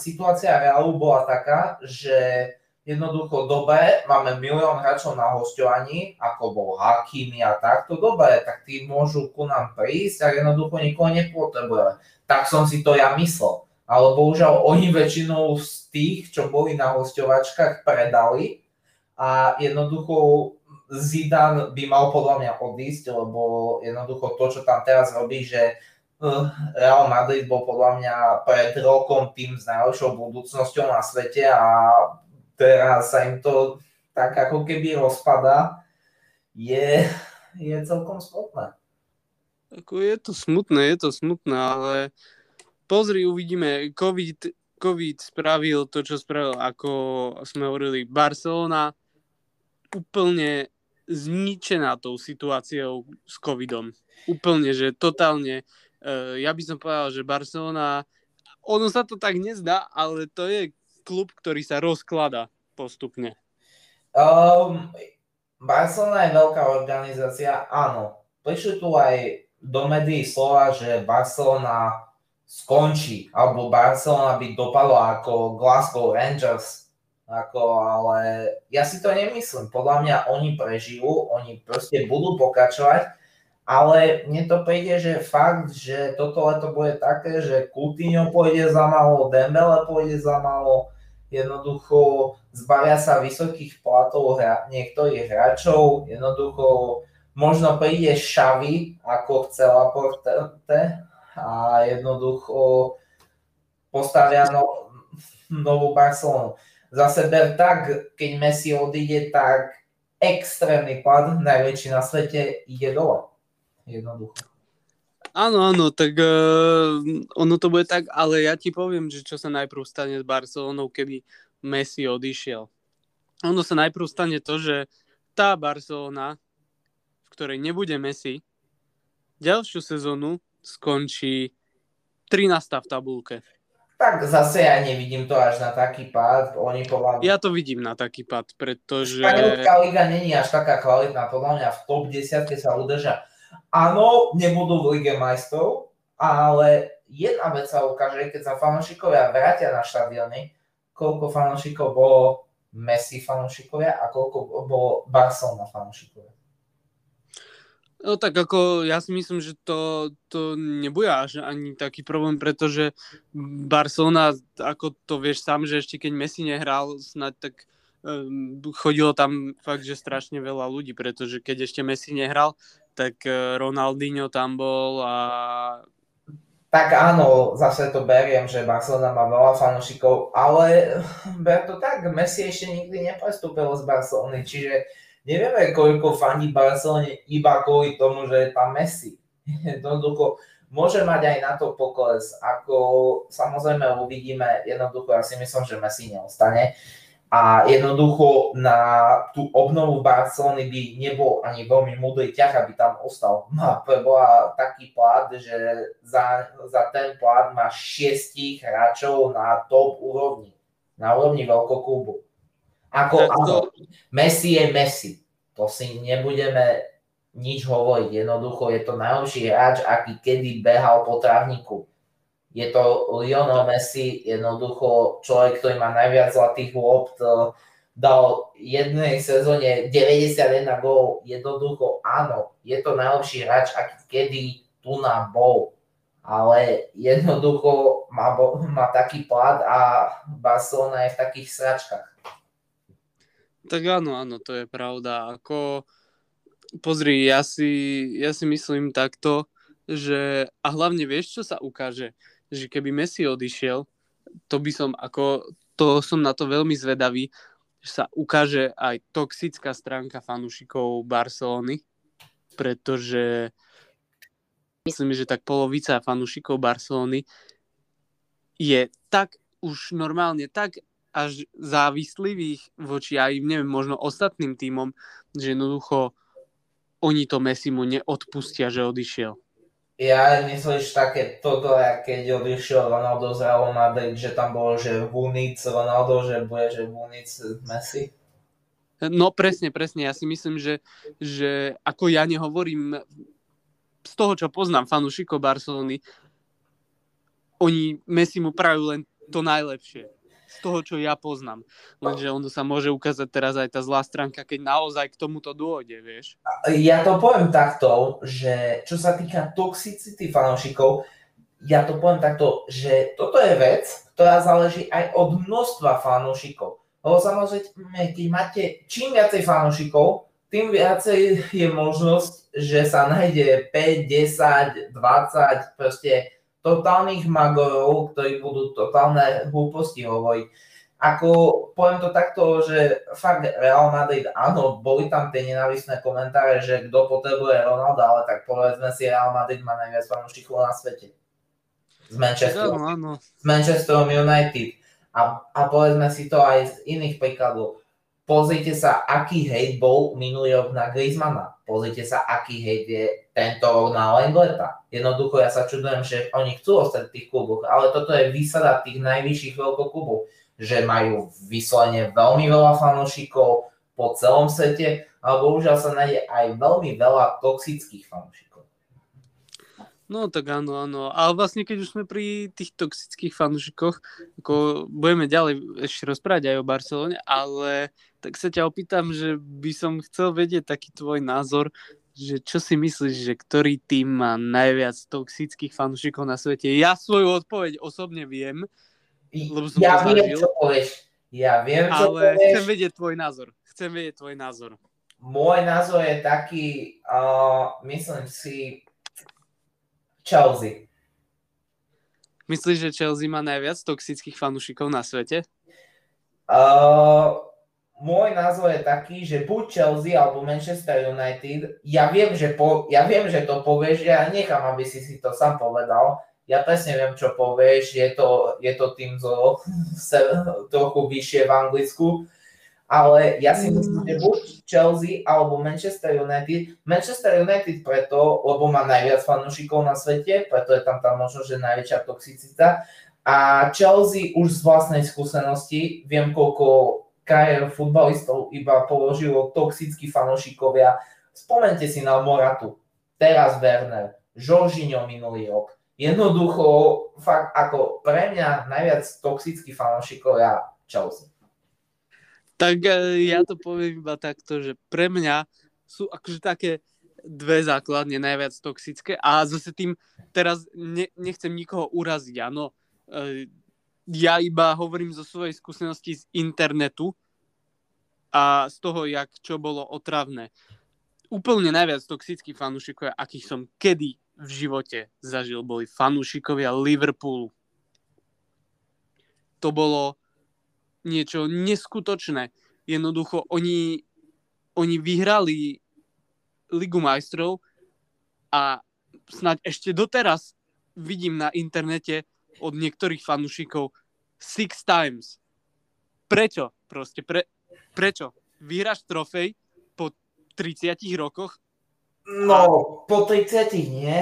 situácia Realu bola taká, že jednoducho dobre, máme milión hráčov na hostovaní, ako bol Hakimi a takto, dobre, tak tí môžu ku nám prísť a jednoducho nikoho nepotrebujeme. Tak som si to ja myslel ale bohužiaľ oni väčšinou z tých, čo boli na hostovačkách, predali a jednoducho Zidane by mal podľa mňa odísť, lebo jednoducho to, čo tam teraz robí, že eh, Real Madrid bol podľa mňa pred rokom tým s najlepšou budúcnosťou na svete a teraz sa im to tak ako keby rozpada, je, je celkom smutné. Ako je to smutné, je to smutné, ale pozri, uvidíme. COVID, COVID spravil to, čo spravil, ako sme hovorili, Barcelona úplne zničená tou situáciou s covidom. Úplne, že totálne. Uh, ja by som povedal, že Barcelona, ono sa to tak nezdá, ale to je klub, ktorý sa rozklada postupne. Um, Barcelona je veľká organizácia, áno. Prišli tu aj do médií slova, že Barcelona skončí, alebo Barcelona by dopadla ako Glasgow Rangers, ako, ale ja si to nemyslím. Podľa mňa oni prežijú, oni proste budú pokračovať, ale mne to príde, že fakt, že toto leto bude také, že Coutinho pôjde za malo, Dembele pôjde za malo, jednoducho zbavia sa vysokých platov hra, niektorých hráčov, jednoducho možno príde Xavi, ako chcela Porte, a jednoducho postavia no, novú Barcelonu. Zase ber tak, keď Messi odíde, tak extrémny pad, najväčší na svete, ide dole. Jednoducho. Áno, áno, tak uh, ono to bude tak, ale ja ti poviem, že čo sa najprv stane s Barcelonou, keby Messi odišiel. Ono sa najprv stane to, že tá Barcelona, v ktorej nebude Messi, ďalšiu sezónu skončí 13. v tabulke. Tak zase ja nevidím to až na taký pád. Oni podľa mňa... Ja to vidím na taký pád, pretože... Španielská liga není až taká kvalitná. Podľa mňa v top 10 sa udržia. Áno, nebudú v Lige majstrov, ale jedna vec sa ukáže, keď sa fanúšikovia vrátia na štadióny, koľko fanúšikov bolo Messi fanúšikovia a koľko bolo Barcelona fanúšikovia. No tak ako ja si myslím, že to, to nebude až ani taký problém, pretože Barcelona, ako to vieš sám, že ešte keď Messi nehral snad, tak um, chodilo tam fakt, že strašne veľa ľudí, pretože keď ešte Messi nehral, tak uh, Ronaldinho tam bol a tak áno, zase to beriem, že Barcelona má veľa fanúšikov, ale ber to tak, Messi ešte nikdy neprestúpil z Barcelony, čiže nevieme, koľko fandí Barcelone iba kvôli tomu, že je tam Messi. <laughs> Jednoducho, môže mať aj na to pokles, ako samozrejme uvidíme, jednoducho ja si myslím, že Messi neostane. A jednoducho na tú obnovu Barcelony by nebol ani veľmi múdry ťah, aby tam ostal. <laughs> No, bola taký plát, že za, za ten plát má šiestich hráčov na top úrovni. Na úrovni veľkoklubu. Ako, to... Messi je Messi. To si nebudeme nič hovoriť. Jednoducho je to najlepší hráč, aký kedy behal po trávniku. Je to Lionel Messi, jednoducho človek, ktorý má najviac zlatých lopt, dal jednej sezóne 91 gólov, jednoducho áno, je to najlepší hráč, aký kedy tu nám bol ale jednoducho má, má taký plat a Barcelona je v takých sračkách. Tak áno, áno, to je pravda. Ako, pozri, ja si, ja si myslím takto, že a hlavne vieš, čo sa ukáže, že keby Messi odišiel, to by som ako, to som na to veľmi zvedavý, že sa ukáže aj toxická stránka fanúšikov Barcelony, pretože myslím, že tak polovica fanúšikov Barcelony je tak už normálne tak až závislivých voči aj, neviem, možno ostatným týmom, že jednoducho oni to Messi mu neodpustia, že odišiel. Ja myslíš také toto, keď odišiel Ronaldo z Real Madrid, že tam bolo, že Vunic Ronaldo, že bude, že Vunic Messi? No presne, presne. Ja si myslím, že, že ako ja nehovorím z toho, čo poznám fanúšikov Barcelony, oni Messi mu prajú len to najlepšie. Toho, čo ja poznám. Lenže ono sa môže ukázať teraz aj tá zlá stránka, keď naozaj k tomuto dôjde, vieš. Ja to poviem takto, že čo sa týka toxicity fanúšikov, ja to poviem takto, že toto je vec, ktorá záleží aj od množstva fanúšikov. Lebo samozrejme, keď máte čím viacej fanúšikov, tým viacej je možnosť, že sa nájde 5, 10, 20 proste totálnych magorov, ktorí budú totálne hlúposti hovoriť. Ako poviem to takto, že fakt Real Madrid, áno, boli tam tie nenávistné komentáre, že kto potrebuje Ronaldo, ale tak povedzme si, Real Madrid má najviac fanúšikov na svete. Z Manchesteru. Áno, áno. Z Manchesterom United. A, a povedzme si to aj z iných príkladov Pozrite sa, aký hejt bol minulý rok na Griezmana. Pozrite sa, aký hejt je tento na Lengleta. Jednoducho ja sa čudujem, že oni chcú ostať v tých kluboch, ale toto je výsada tých najvyšších veľkoklubov, že majú vyslovene veľmi veľa fanúšikov po celom svete, ale bohužiaľ sa nájde aj veľmi veľa toxických fanúšikov. No tak áno, áno. Ale vlastne keď už sme pri tých toxických fanúšikoch, ako budeme ďalej ešte rozprávať aj o Barcelone, ale tak sa ťa opýtam, že by som chcel vedieť taký tvoj názor, že čo si myslíš, že ktorý tým má najviac toxických fanúšikov na svete? Ja svoju odpoveď osobne viem, lebo som ja to viem, čo povieš. Ja viem, čo ale povieš. chcem vedieť tvoj názor. Chcem vedieť tvoj názor. Môj názor je taký, uh, myslím si, Chelsea. Myslíš, že Chelsea má najviac toxických fanúšikov na svete? Uh, môj názor je taký, že buď Chelsea alebo Manchester United, ja viem, že, po, ja viem, že to povieš, ja nechám, aby si si to sám povedal, ja presne viem, čo povieš, je to, je to tým zo, <laughs> trochu vyššie v Anglicku, ale ja si myslím, že buď Chelsea alebo Manchester United, Manchester United preto, lebo má najviac fanúšikov na svete, preto je tam tá možnosť, že najväčšia toxicita, a Chelsea už z vlastnej skúsenosti, viem koľko kariéru futbalistov iba položilo toxickí fanúšikovia. Spomente si na Moratu, teraz Werner, Žoržinho minulý rok. Jednoducho, fakt ako pre mňa najviac toxickí fanúšikovia Chelsea. Tak e, ja to poviem iba takto, že pre mňa sú akože také dve základne najviac toxické a zase tým teraz ne, nechcem nikoho uraziť, áno. Ja iba hovorím zo svojej skúsenosti z internetu a z toho, jak čo bolo otravné. Úplne najviac toxických fanúšikovia, akých som kedy v živote zažil, boli fanúšikovia Liverpoolu. To bolo niečo neskutočné. Jednoducho, oni, oni vyhrali Ligu majstrov a snáď ešte doteraz vidím na internete od niektorých fanúšikov six times. Prečo? Proste pre, prečo? Vyhráš trofej po 30 rokoch? No, a... po 30 nie.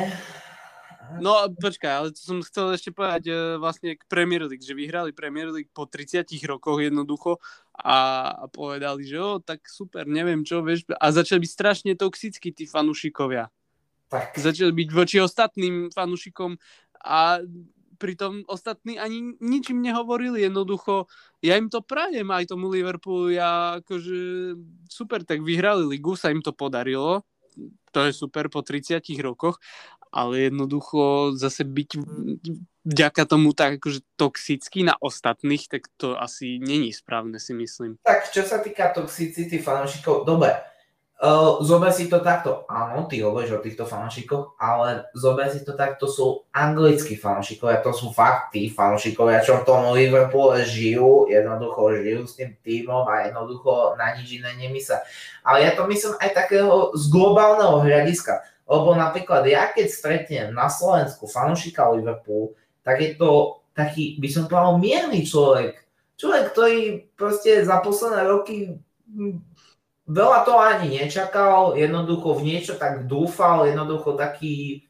No počkaj, ale to som chcel ešte povedať e, vlastne k Premier League, že vyhrali Premier League po 30 rokoch jednoducho a, a povedali, že o, tak super, neviem čo, vieš, a začali byť strašne toxickí tí fanúšikovia. Tak. Začali byť voči ostatným fanúšikom a pritom ostatní ani ničím nehovorili, jednoducho ja im to prajem aj tomu Liverpoolu, ja akože super, tak vyhrali ligu, sa im to podarilo, to je super po 30 rokoch, ale jednoducho zase byť vďaka tomu tak akože toxický na ostatných, tak to asi není správne si myslím. Tak čo sa týka toxicity fanúšikov, dobre, Uh, zober si to takto, áno, ty hovoríš o týchto fanúšikoch, ale zober si to takto, sú anglickí fanúšikovia, to sú fakt tí fanúšikovia, čo v tom Liverpoole žijú, jednoducho žijú s tým týmom a jednoducho na nič iné nemyslia. Ale ja to myslím aj takého z globálneho hľadiska, lebo napríklad ja keď stretnem na Slovensku fanúšika Liverpoolu, tak je to taký, by som povedal, mierny človek. Človek, ktorý proste za posledné roky veľa to ani nečakal, jednoducho v niečo tak dúfal, jednoducho taký,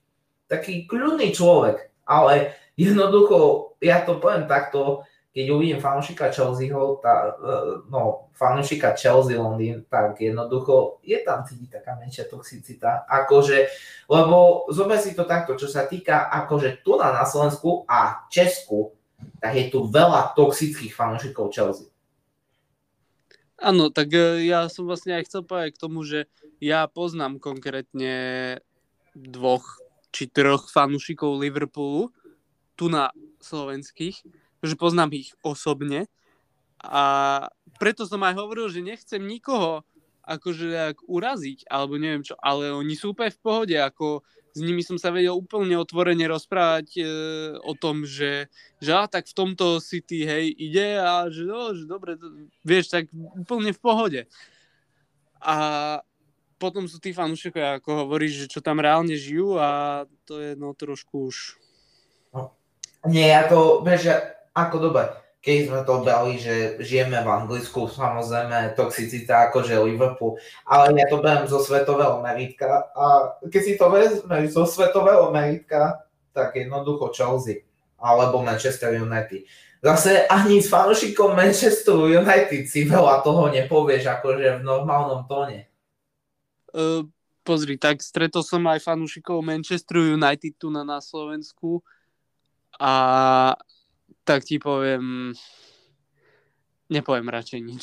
taký kľudný človek, ale jednoducho, ja to poviem takto, keď uvidím fanúšika Chelseaho, tá, e, no, fanúšika Chelsea Londýn, tak jednoducho je tam cítiť taká menšia toxicita, akože, lebo zober si to takto, čo sa týka akože tu na, Slovensku a Česku, tak je tu veľa toxických fanúšikov Chelsea. Áno, tak e, ja som vlastne aj chcel povedať k tomu, že ja poznám konkrétne dvoch či troch fanúšikov Liverpoolu, tu na slovenských, že poznám ich osobne. A preto som aj hovoril, že nechcem nikoho akože uraziť, alebo neviem čo, ale oni sú úplne v pohode, ako s nimi som sa vedel úplne otvorene rozprávať e, o tom, že, že á, tak v tomto City, hej, ide a že, no, že dobre, to, vieš, tak úplne v pohode. A potom sú tí fanúšikovia, ako hovoríš, že čo tam reálne žijú a to je no trošku už... No. Nie, ja to, vieš, ako dobre, keď sme to brali, že žijeme v Anglicku, samozrejme toxicita akože Liverpool, ale ja to beriem zo svetového meritka a keď si to vezme zo svetového meritka, tak jednoducho Chelsea alebo Manchester United. Zase ani s fanúšikom Manchester United si veľa toho nepovieš akože v normálnom tóne. Uh, pozri, tak stretol som aj fanúšikov Manchester United tu na, na Slovensku a tak ti poviem, nepoviem radšej nič.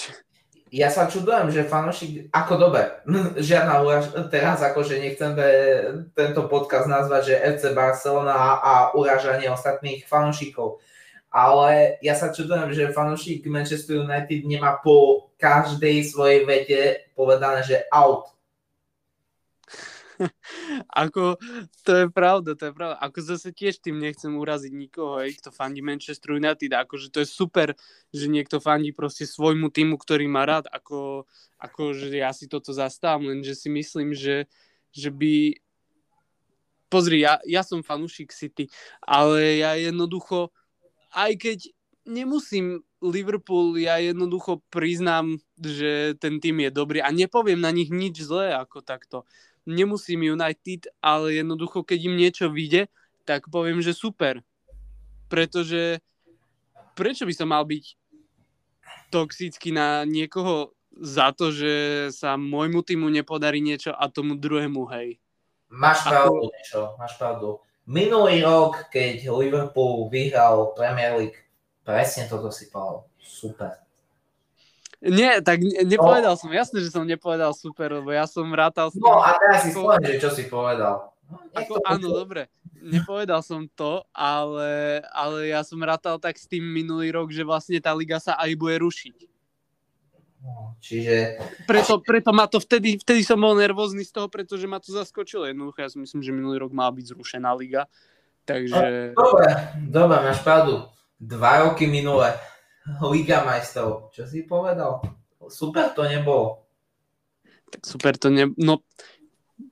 Ja sa čudujem, že fanúšik, ako dobre, <laughs> žiadna uraž, teraz akože nechcem tento podcast nazvať, že FC Barcelona a, a uražanie ostatných fanúšikov, ale ja sa čudujem, že fanúšik Manchester United nemá po každej svojej vete povedané, že out <laughs> ako, to je pravda, to je pravda. Ako zase tiež tým nechcem uraziť nikoho, hej, kto fandí Manchester United. Akože to je super, že niekto fandí proste svojmu týmu, ktorý má rád. Ako, ako že ja si toto zastávam, lenže si myslím, že, že by... Pozri, ja, ja som fanúšik City, ale ja jednoducho, aj keď nemusím Liverpool, ja jednoducho priznám, že ten tým je dobrý a nepoviem na nich nič zlé ako takto nemusím United, ale jednoducho, keď im niečo vyjde, tak poviem, že super. Pretože prečo by som mal byť toxický na niekoho za to, že sa môjmu týmu nepodarí niečo a tomu druhému, hej. Máš pravdu, niečo, máš pravdu. Minulý rok, keď Liverpool vyhral Premier League, presne toto si povedal. Super. Nie, tak nepovedal no. som, jasne, že som nepovedal super, lebo ja som rátal. No a teraz si spomeň, že čo si povedal. No, ako, áno, dobre, nepovedal som to, ale, ale ja som rátal tak s tým minulý rok, že vlastne tá liga sa aj bude rušiť. No, čiže... Preto, preto ma to vtedy, vtedy som bol nervózny z toho, pretože ma to zaskočilo jednoducho. Ja si myslím, že minulý rok mala byť zrušená liga. Takže... Dobre, dobre, máš pravdu. Dva roky minule Liga majstrov. Čo si povedal? Super to nebolo. Tak super to ne... No,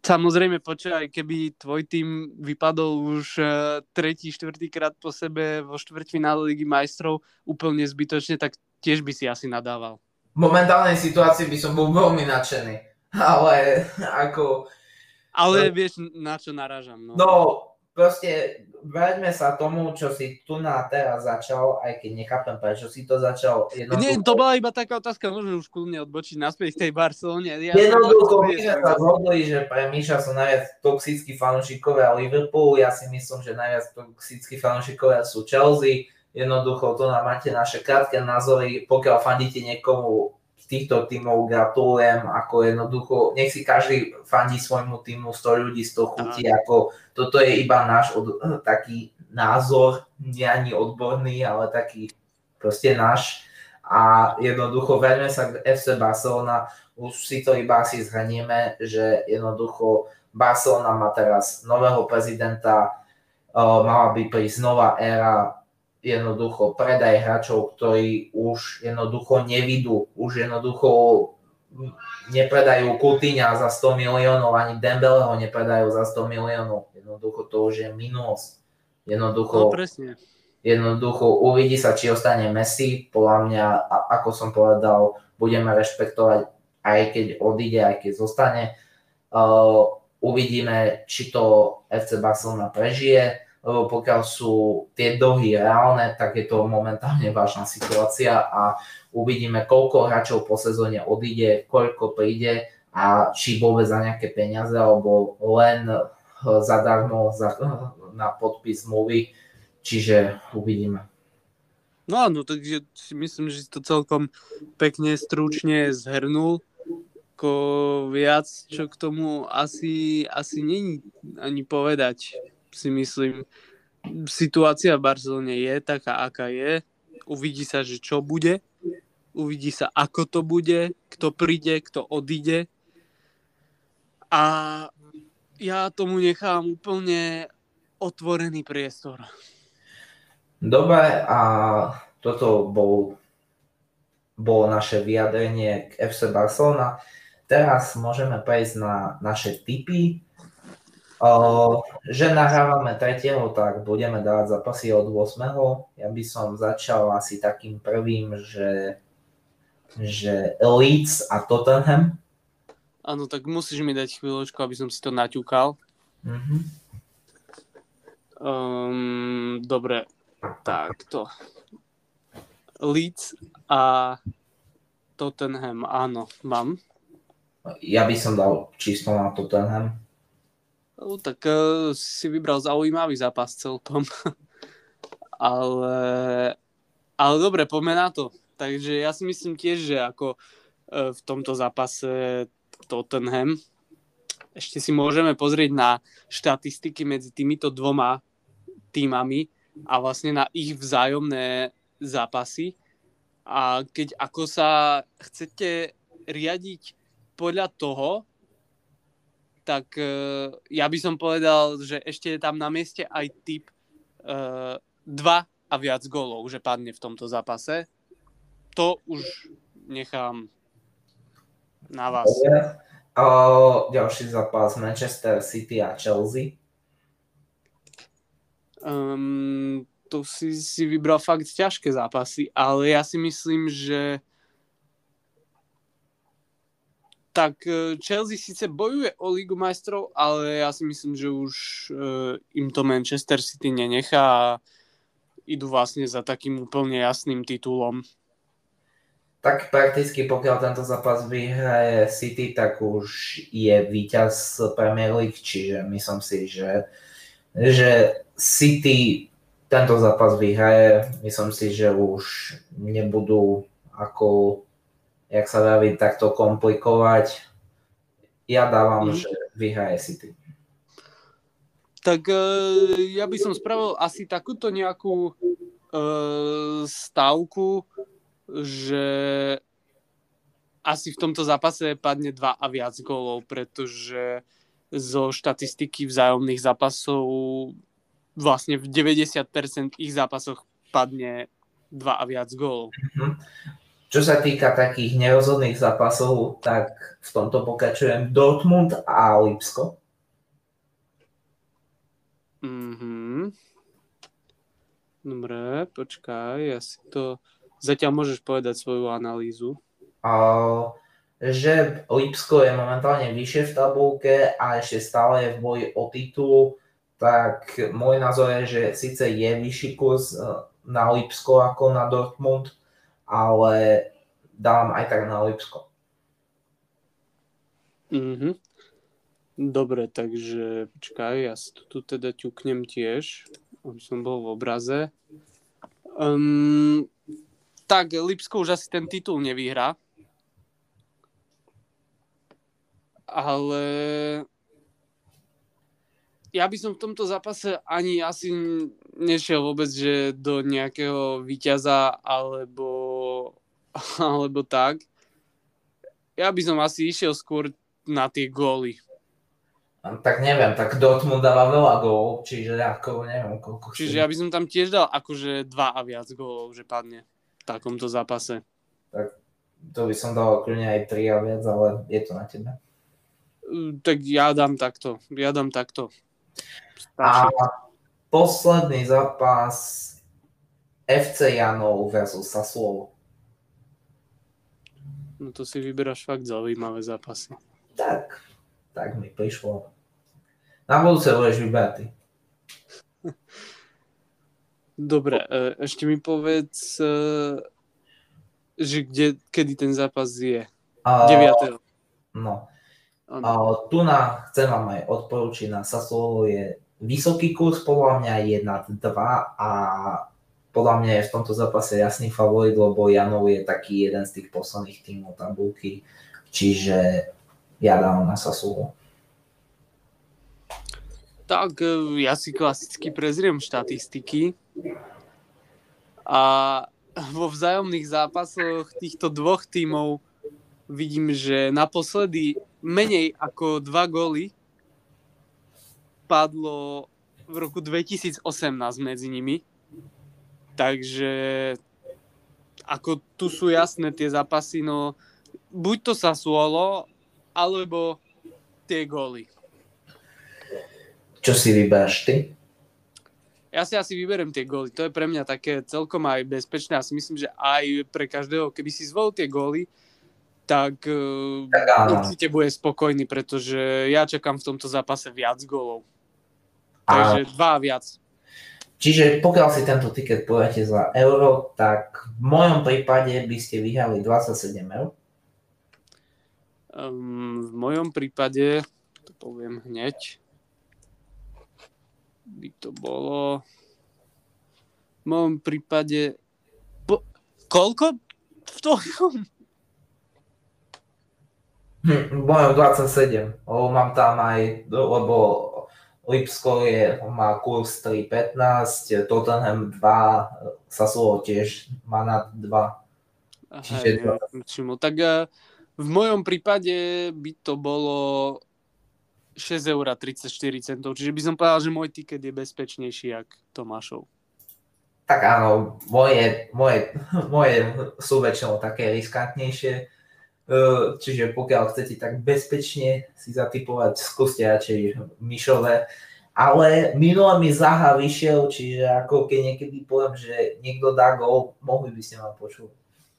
samozrejme, počúvaj, keby tvoj tým vypadol už uh, tretí, štvrtý krát po sebe vo štvrťfinále Ligy majstrov úplne zbytočne, tak tiež by si asi nadával. V momentálnej situácii by som bol veľmi nadšený. Ale <laughs> ako... Ale vieš, na čo narážam. No, no proste vráťme sa tomu, čo si tu na teraz začal, aj keď nechápem, prečo si to začal. Jednoducho... Nie, to bola iba taká otázka, môžeme už kľudne odbočiť naspäť k tej Barcelone. Ja jednoducho, my sme sa zhodli, že pre Miša sú najviac toxickí fanúšikovia Liverpoolu, ja si myslím, že najviac toxickí fanúšikovia sú Chelsea. Jednoducho, to nám máte naše krátke názory, pokiaľ fandíte niekomu týchto tímov gratulujem, ako jednoducho, nech si každý fandí svojmu týmu, 100 ľudí, 100 chutí, ako toto je iba náš od, taký názor, nie ani odborný, ale taký proste náš. A jednoducho verme sa k FC Barcelona, už si to iba asi zhranieme, že jednoducho Barcelona má teraz nového prezidenta, mala by prísť nová éra jednoducho predaj hráčov, ktorí už jednoducho nevidú, už jednoducho nepredajú Coutinha za 100 miliónov, ani Dembeleho nepredajú za 100 miliónov. Jednoducho to už je minus. Jednoducho, no, presne. jednoducho uvidí sa, či ostane Messi. Podľa mňa, ako som povedal, budeme rešpektovať aj keď odíde, aj keď zostane. Uh, uvidíme, či to FC Barcelona prežije pokiaľ sú tie dohy reálne, tak je to momentálne vážna situácia a uvidíme, koľko hráčov po sezóne odíde, koľko príde a či vôbec za nejaké peniaze, alebo len eh, zadarmo za, na podpis zmluvy, čiže uvidíme. No áno, takže si myslím, že si to celkom pekne, stručne zhrnul. Ko viac, čo k tomu asi, asi není ani povedať si myslím, situácia v Barcelone je taká, aká je. Uvidí sa, že čo bude. Uvidí sa, ako to bude, kto príde, kto odíde. A ja tomu nechám úplne otvorený priestor. Dobre, a toto bol, bolo naše vyjadrenie k FC Barcelona. Teraz môžeme prejsť na naše tipy že nahrávame 3. tak budeme dávať zápasy od 8. Ja by som začal asi takým prvým, že, že Leeds a Tottenham. Áno, tak musíš mi dať chvíľočku, aby som si to naťukal. Mm-hmm. Um, dobre, takto. Leeds a Tottenham, áno, mám. Ja by som dal čisto na Tottenham. No, tak uh, si vybral zaujímavý zápas celkom. <laughs> ale, ale dobre, poďme na to. Takže ja si myslím tiež, že ako uh, v tomto zápase Tottenham ešte si môžeme pozrieť na štatistiky medzi týmito dvoma týmami a vlastne na ich vzájomné zápasy. A keď ako sa chcete riadiť podľa toho, tak uh, ja by som povedal, že ešte je tam na mieste aj typ uh, dva a viac golov, že padne v tomto zápase. To už nechám na vás. O, ďalší zápas Manchester City a Chelsea. Um, to si, si vybral fakt ťažké zápasy, ale ja si myslím, že tak e, Chelsea síce bojuje o Ligu majstrov, ale ja si myslím, že už uh, im to Manchester City nenechá a idú vlastne za takým úplne jasným titulom. Tak prakticky pokiaľ tento zápas vyhraje City, tak už je víťaz Premier League, čiže myslím si, že, že City tento zápas vyhraje. Myslím si, že už nebudú ako jak sa dá takto komplikovať. Ja dávam, mm. že vyhraje City. Tak uh, ja by som spravil asi takúto nejakú uh, stavku, že asi v tomto zápase padne dva a viac gólov, pretože zo štatistiky vzájomných zápasov vlastne v 90% ich zápasoch padne dva a viac gólov. Mm-hmm. Čo sa týka takých nerozhodných zápasov, tak v tomto pokračujem Dortmund a Lipsko. Mhm. Dobre, počkaj, ja si to... Zatiaľ môžeš povedať svoju analýzu. A, že Lipsko je momentálne vyššie v tabulke a ešte stále je v boji o titul. tak môj názor je, že síce je vyšší kurz e, na Lipsko ako na Dortmund, ale dávam aj tak na Lipsko. Mm-hmm. Dobre, takže počkaj, ja si tu teda ťuknem tiež, aby som bol v obraze. Um, tak Lipsko už asi ten titul nevyhrá. Ale ja by som v tomto zápase ani asi nešiel vôbec, že do nejakého víťaza alebo, <laughs> alebo tak. Ja by som asi išiel skôr na tie góly. Tak neviem, tak Dortmund dáva veľa gólov, čiže ako neviem koľko. Čiže ja by som tam tiež dal akože dva a viac gólov, že padne v takomto zápase. Tak to by som dal kľudne aj tri a viac, ale je to na tebe. Tak ja dám takto, ja dám takto. A posledný zápas FC Janov versus Sassuolo. No to si vyberáš fakt zaujímavé zápasy. Tak, tak mi prišlo. Na budúce budeš vybrať <laughs> Dobre, e, ešte mi povedz, e, že kde, kedy ten zápas je. Uh, 9. No. Uh, tu na, chcem vám aj odporúčiť, na Sassuolo je vysoký kurz, podľa mňa je nad 2 a podľa mňa je v tomto zápase jasný favorit, lebo Janov je taký jeden z tých posledných tímov tabulky, čiže ja dám na Sassuolo. Tak e, ja si klasicky prezriem štatistiky a vo vzájomných zápasoch týchto dvoch tímov vidím, že naposledy menej ako dva góly padlo v roku 2018 medzi nimi. Takže ako tu sú jasné tie zápasy, no buď to sa suolo, alebo tie góly. Čo si vyberáš ty? Ja si asi vyberiem tie góly. To je pre mňa také celkom aj bezpečné. Ja si myslím, že aj pre každého, keby si zvolil tie góly, tak, eh, tak určite bude spokojný, pretože ja čakám v tomto zápase viac gólov. Takže dva a viac. Čiže pokiaľ si tento tiket podáte za euro, tak v mojom prípade by ste vyhrali 27 eur. Um, v mojom prípade, to poviem hneď, by to bolo v mojom prípade po, koľko v tvojom? Hm, mojom 27, lebo mám tam aj, lebo Lipsko je, má kurz 3.15, Tottenham 2, Sassuolo tiež má na 2. Čiže Aha, tak uh, v mojom prípade by to bolo 6 eur 34 centov, čiže by som povedal, že môj tiket je bezpečnejší jak Tomášov. Tak áno, moje, moje, <laughs> moje sú väčšinou také riskantnejšie, čiže pokiaľ chcete tak bezpečne si zatypovať, skúste radšej myšové. Ale minule mi Zaha vyšiel, čiže ako keď niekedy poviem, že niekto dá gol, mohli by ste ma počuť.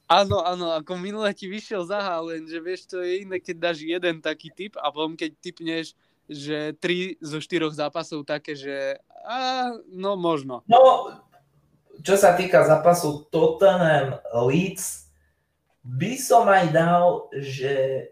Áno, áno, ako minule ti vyšiel Zaha, lenže vieš, to je iné, keď dáš jeden taký typ a potom keď typneš že tri zo štyroch zápasov také, že a, no možno. No, čo sa týka zápasu Tottenham Leeds, by som aj dal, že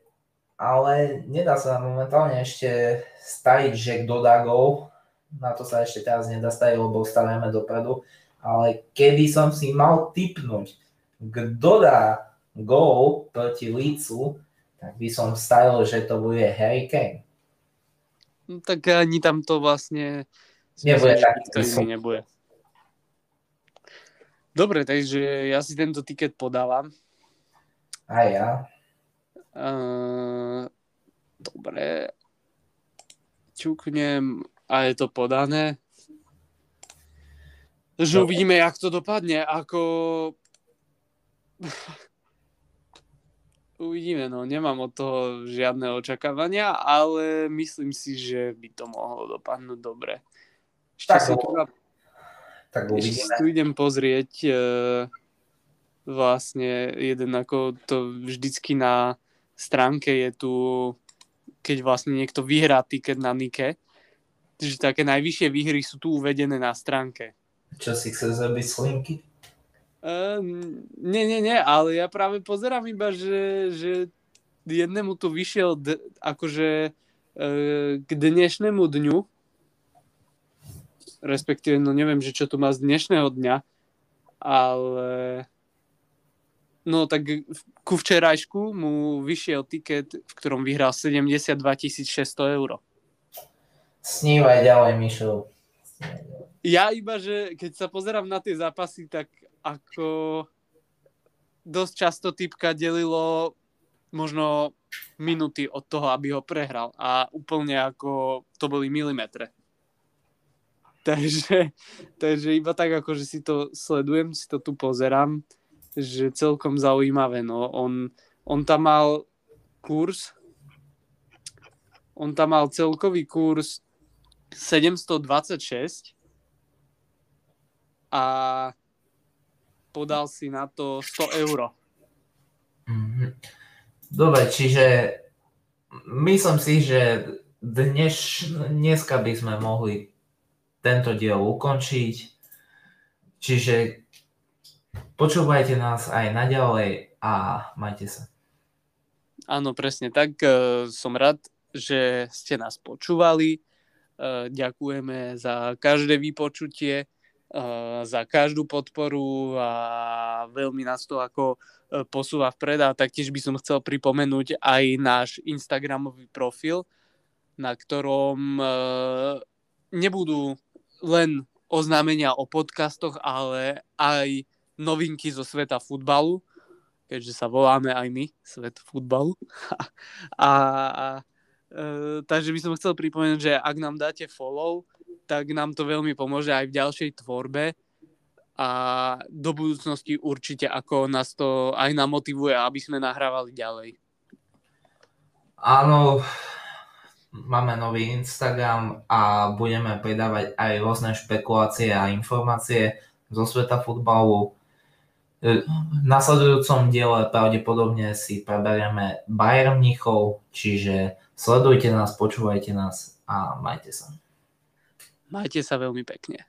ale nedá sa momentálne ešte staviť, že kto dá gol. Na to sa ešte teraz nedá staviť, lebo stavíme dopredu. Ale keby som si mal typnúť, kto dá gol proti Leedsu, tak by som stavil, že to bude Harry Kane. No, tak ani tam to vlastne nebude taký nebude. Dobre, takže ja si tento tiket podávam. A ja. Uh, dobre. Čuknem a je to podané. Takže uvidíme, jak to dopadne. Ako Uvidíme, no nemám od toho žiadne očakávania, ale myslím si, že by to mohlo dopadnúť dobre. Ešte tak, si tu, tak ešte tu idem pozrieť e, vlastne jeden ako to vždycky na stránke je tu, keď vlastne niekto vyhrá tiket na Nike, že také najvyššie výhry sú tu uvedené na stránke. Čo si chce zrobiť slinky? Uh, nie, nie, nie, ale ja práve pozerám iba, že, že jednému tu vyšiel d- akože uh, k dnešnému dňu, respektíve, no neviem, že čo tu má z dnešného dňa, ale no tak ku včerajšku mu vyšiel tiket, v ktorom vyhral 72 600 eur. Snívaj ďalej, Mišo. Ja iba, že keď sa pozerám na tie zápasy, tak ako dosť často typka delilo možno minuty od toho, aby ho prehral a úplne ako to boli milimetre. Takže, takže iba tak ako, že si to sledujem, si to tu pozerám, že celkom zaujímavé. No. On, on tam mal kurz, on tam mal celkový kurz 726 a podal si na to 100 eur. Mhm. Dobre, čiže myslím si, že dnes, dneska by sme mohli tento diel ukončiť. Čiže počúvajte nás aj naďalej a majte sa. Áno, presne tak. Som rád, že ste nás počúvali. Eh, ďakujeme za každé vypočutie, eh, za každú podporu a veľmi nás to ako posúva vpred a taktiež by som chcel pripomenúť aj náš Instagramový profil, na ktorom nebudú len oznámenia o podcastoch, ale aj novinky zo sveta futbalu, keďže sa voláme aj my, svet futbalu. <laughs> a, a Eh, takže by som chcel pripomenúť, že ak nám dáte follow, tak nám to veľmi pomôže aj v ďalšej tvorbe a do budúcnosti určite ako nás to aj namotivuje, aby sme nahrávali ďalej. Áno, máme nový Instagram a budeme pridávať aj rôzne špekulácie a informácie zo sveta futbalu. Eh, v nasledujúcom diele pravdepodobne si preberieme Bayern Mnichov, čiže Sledujte nás, počúvajte nás a majte sa. Majte sa veľmi pekne.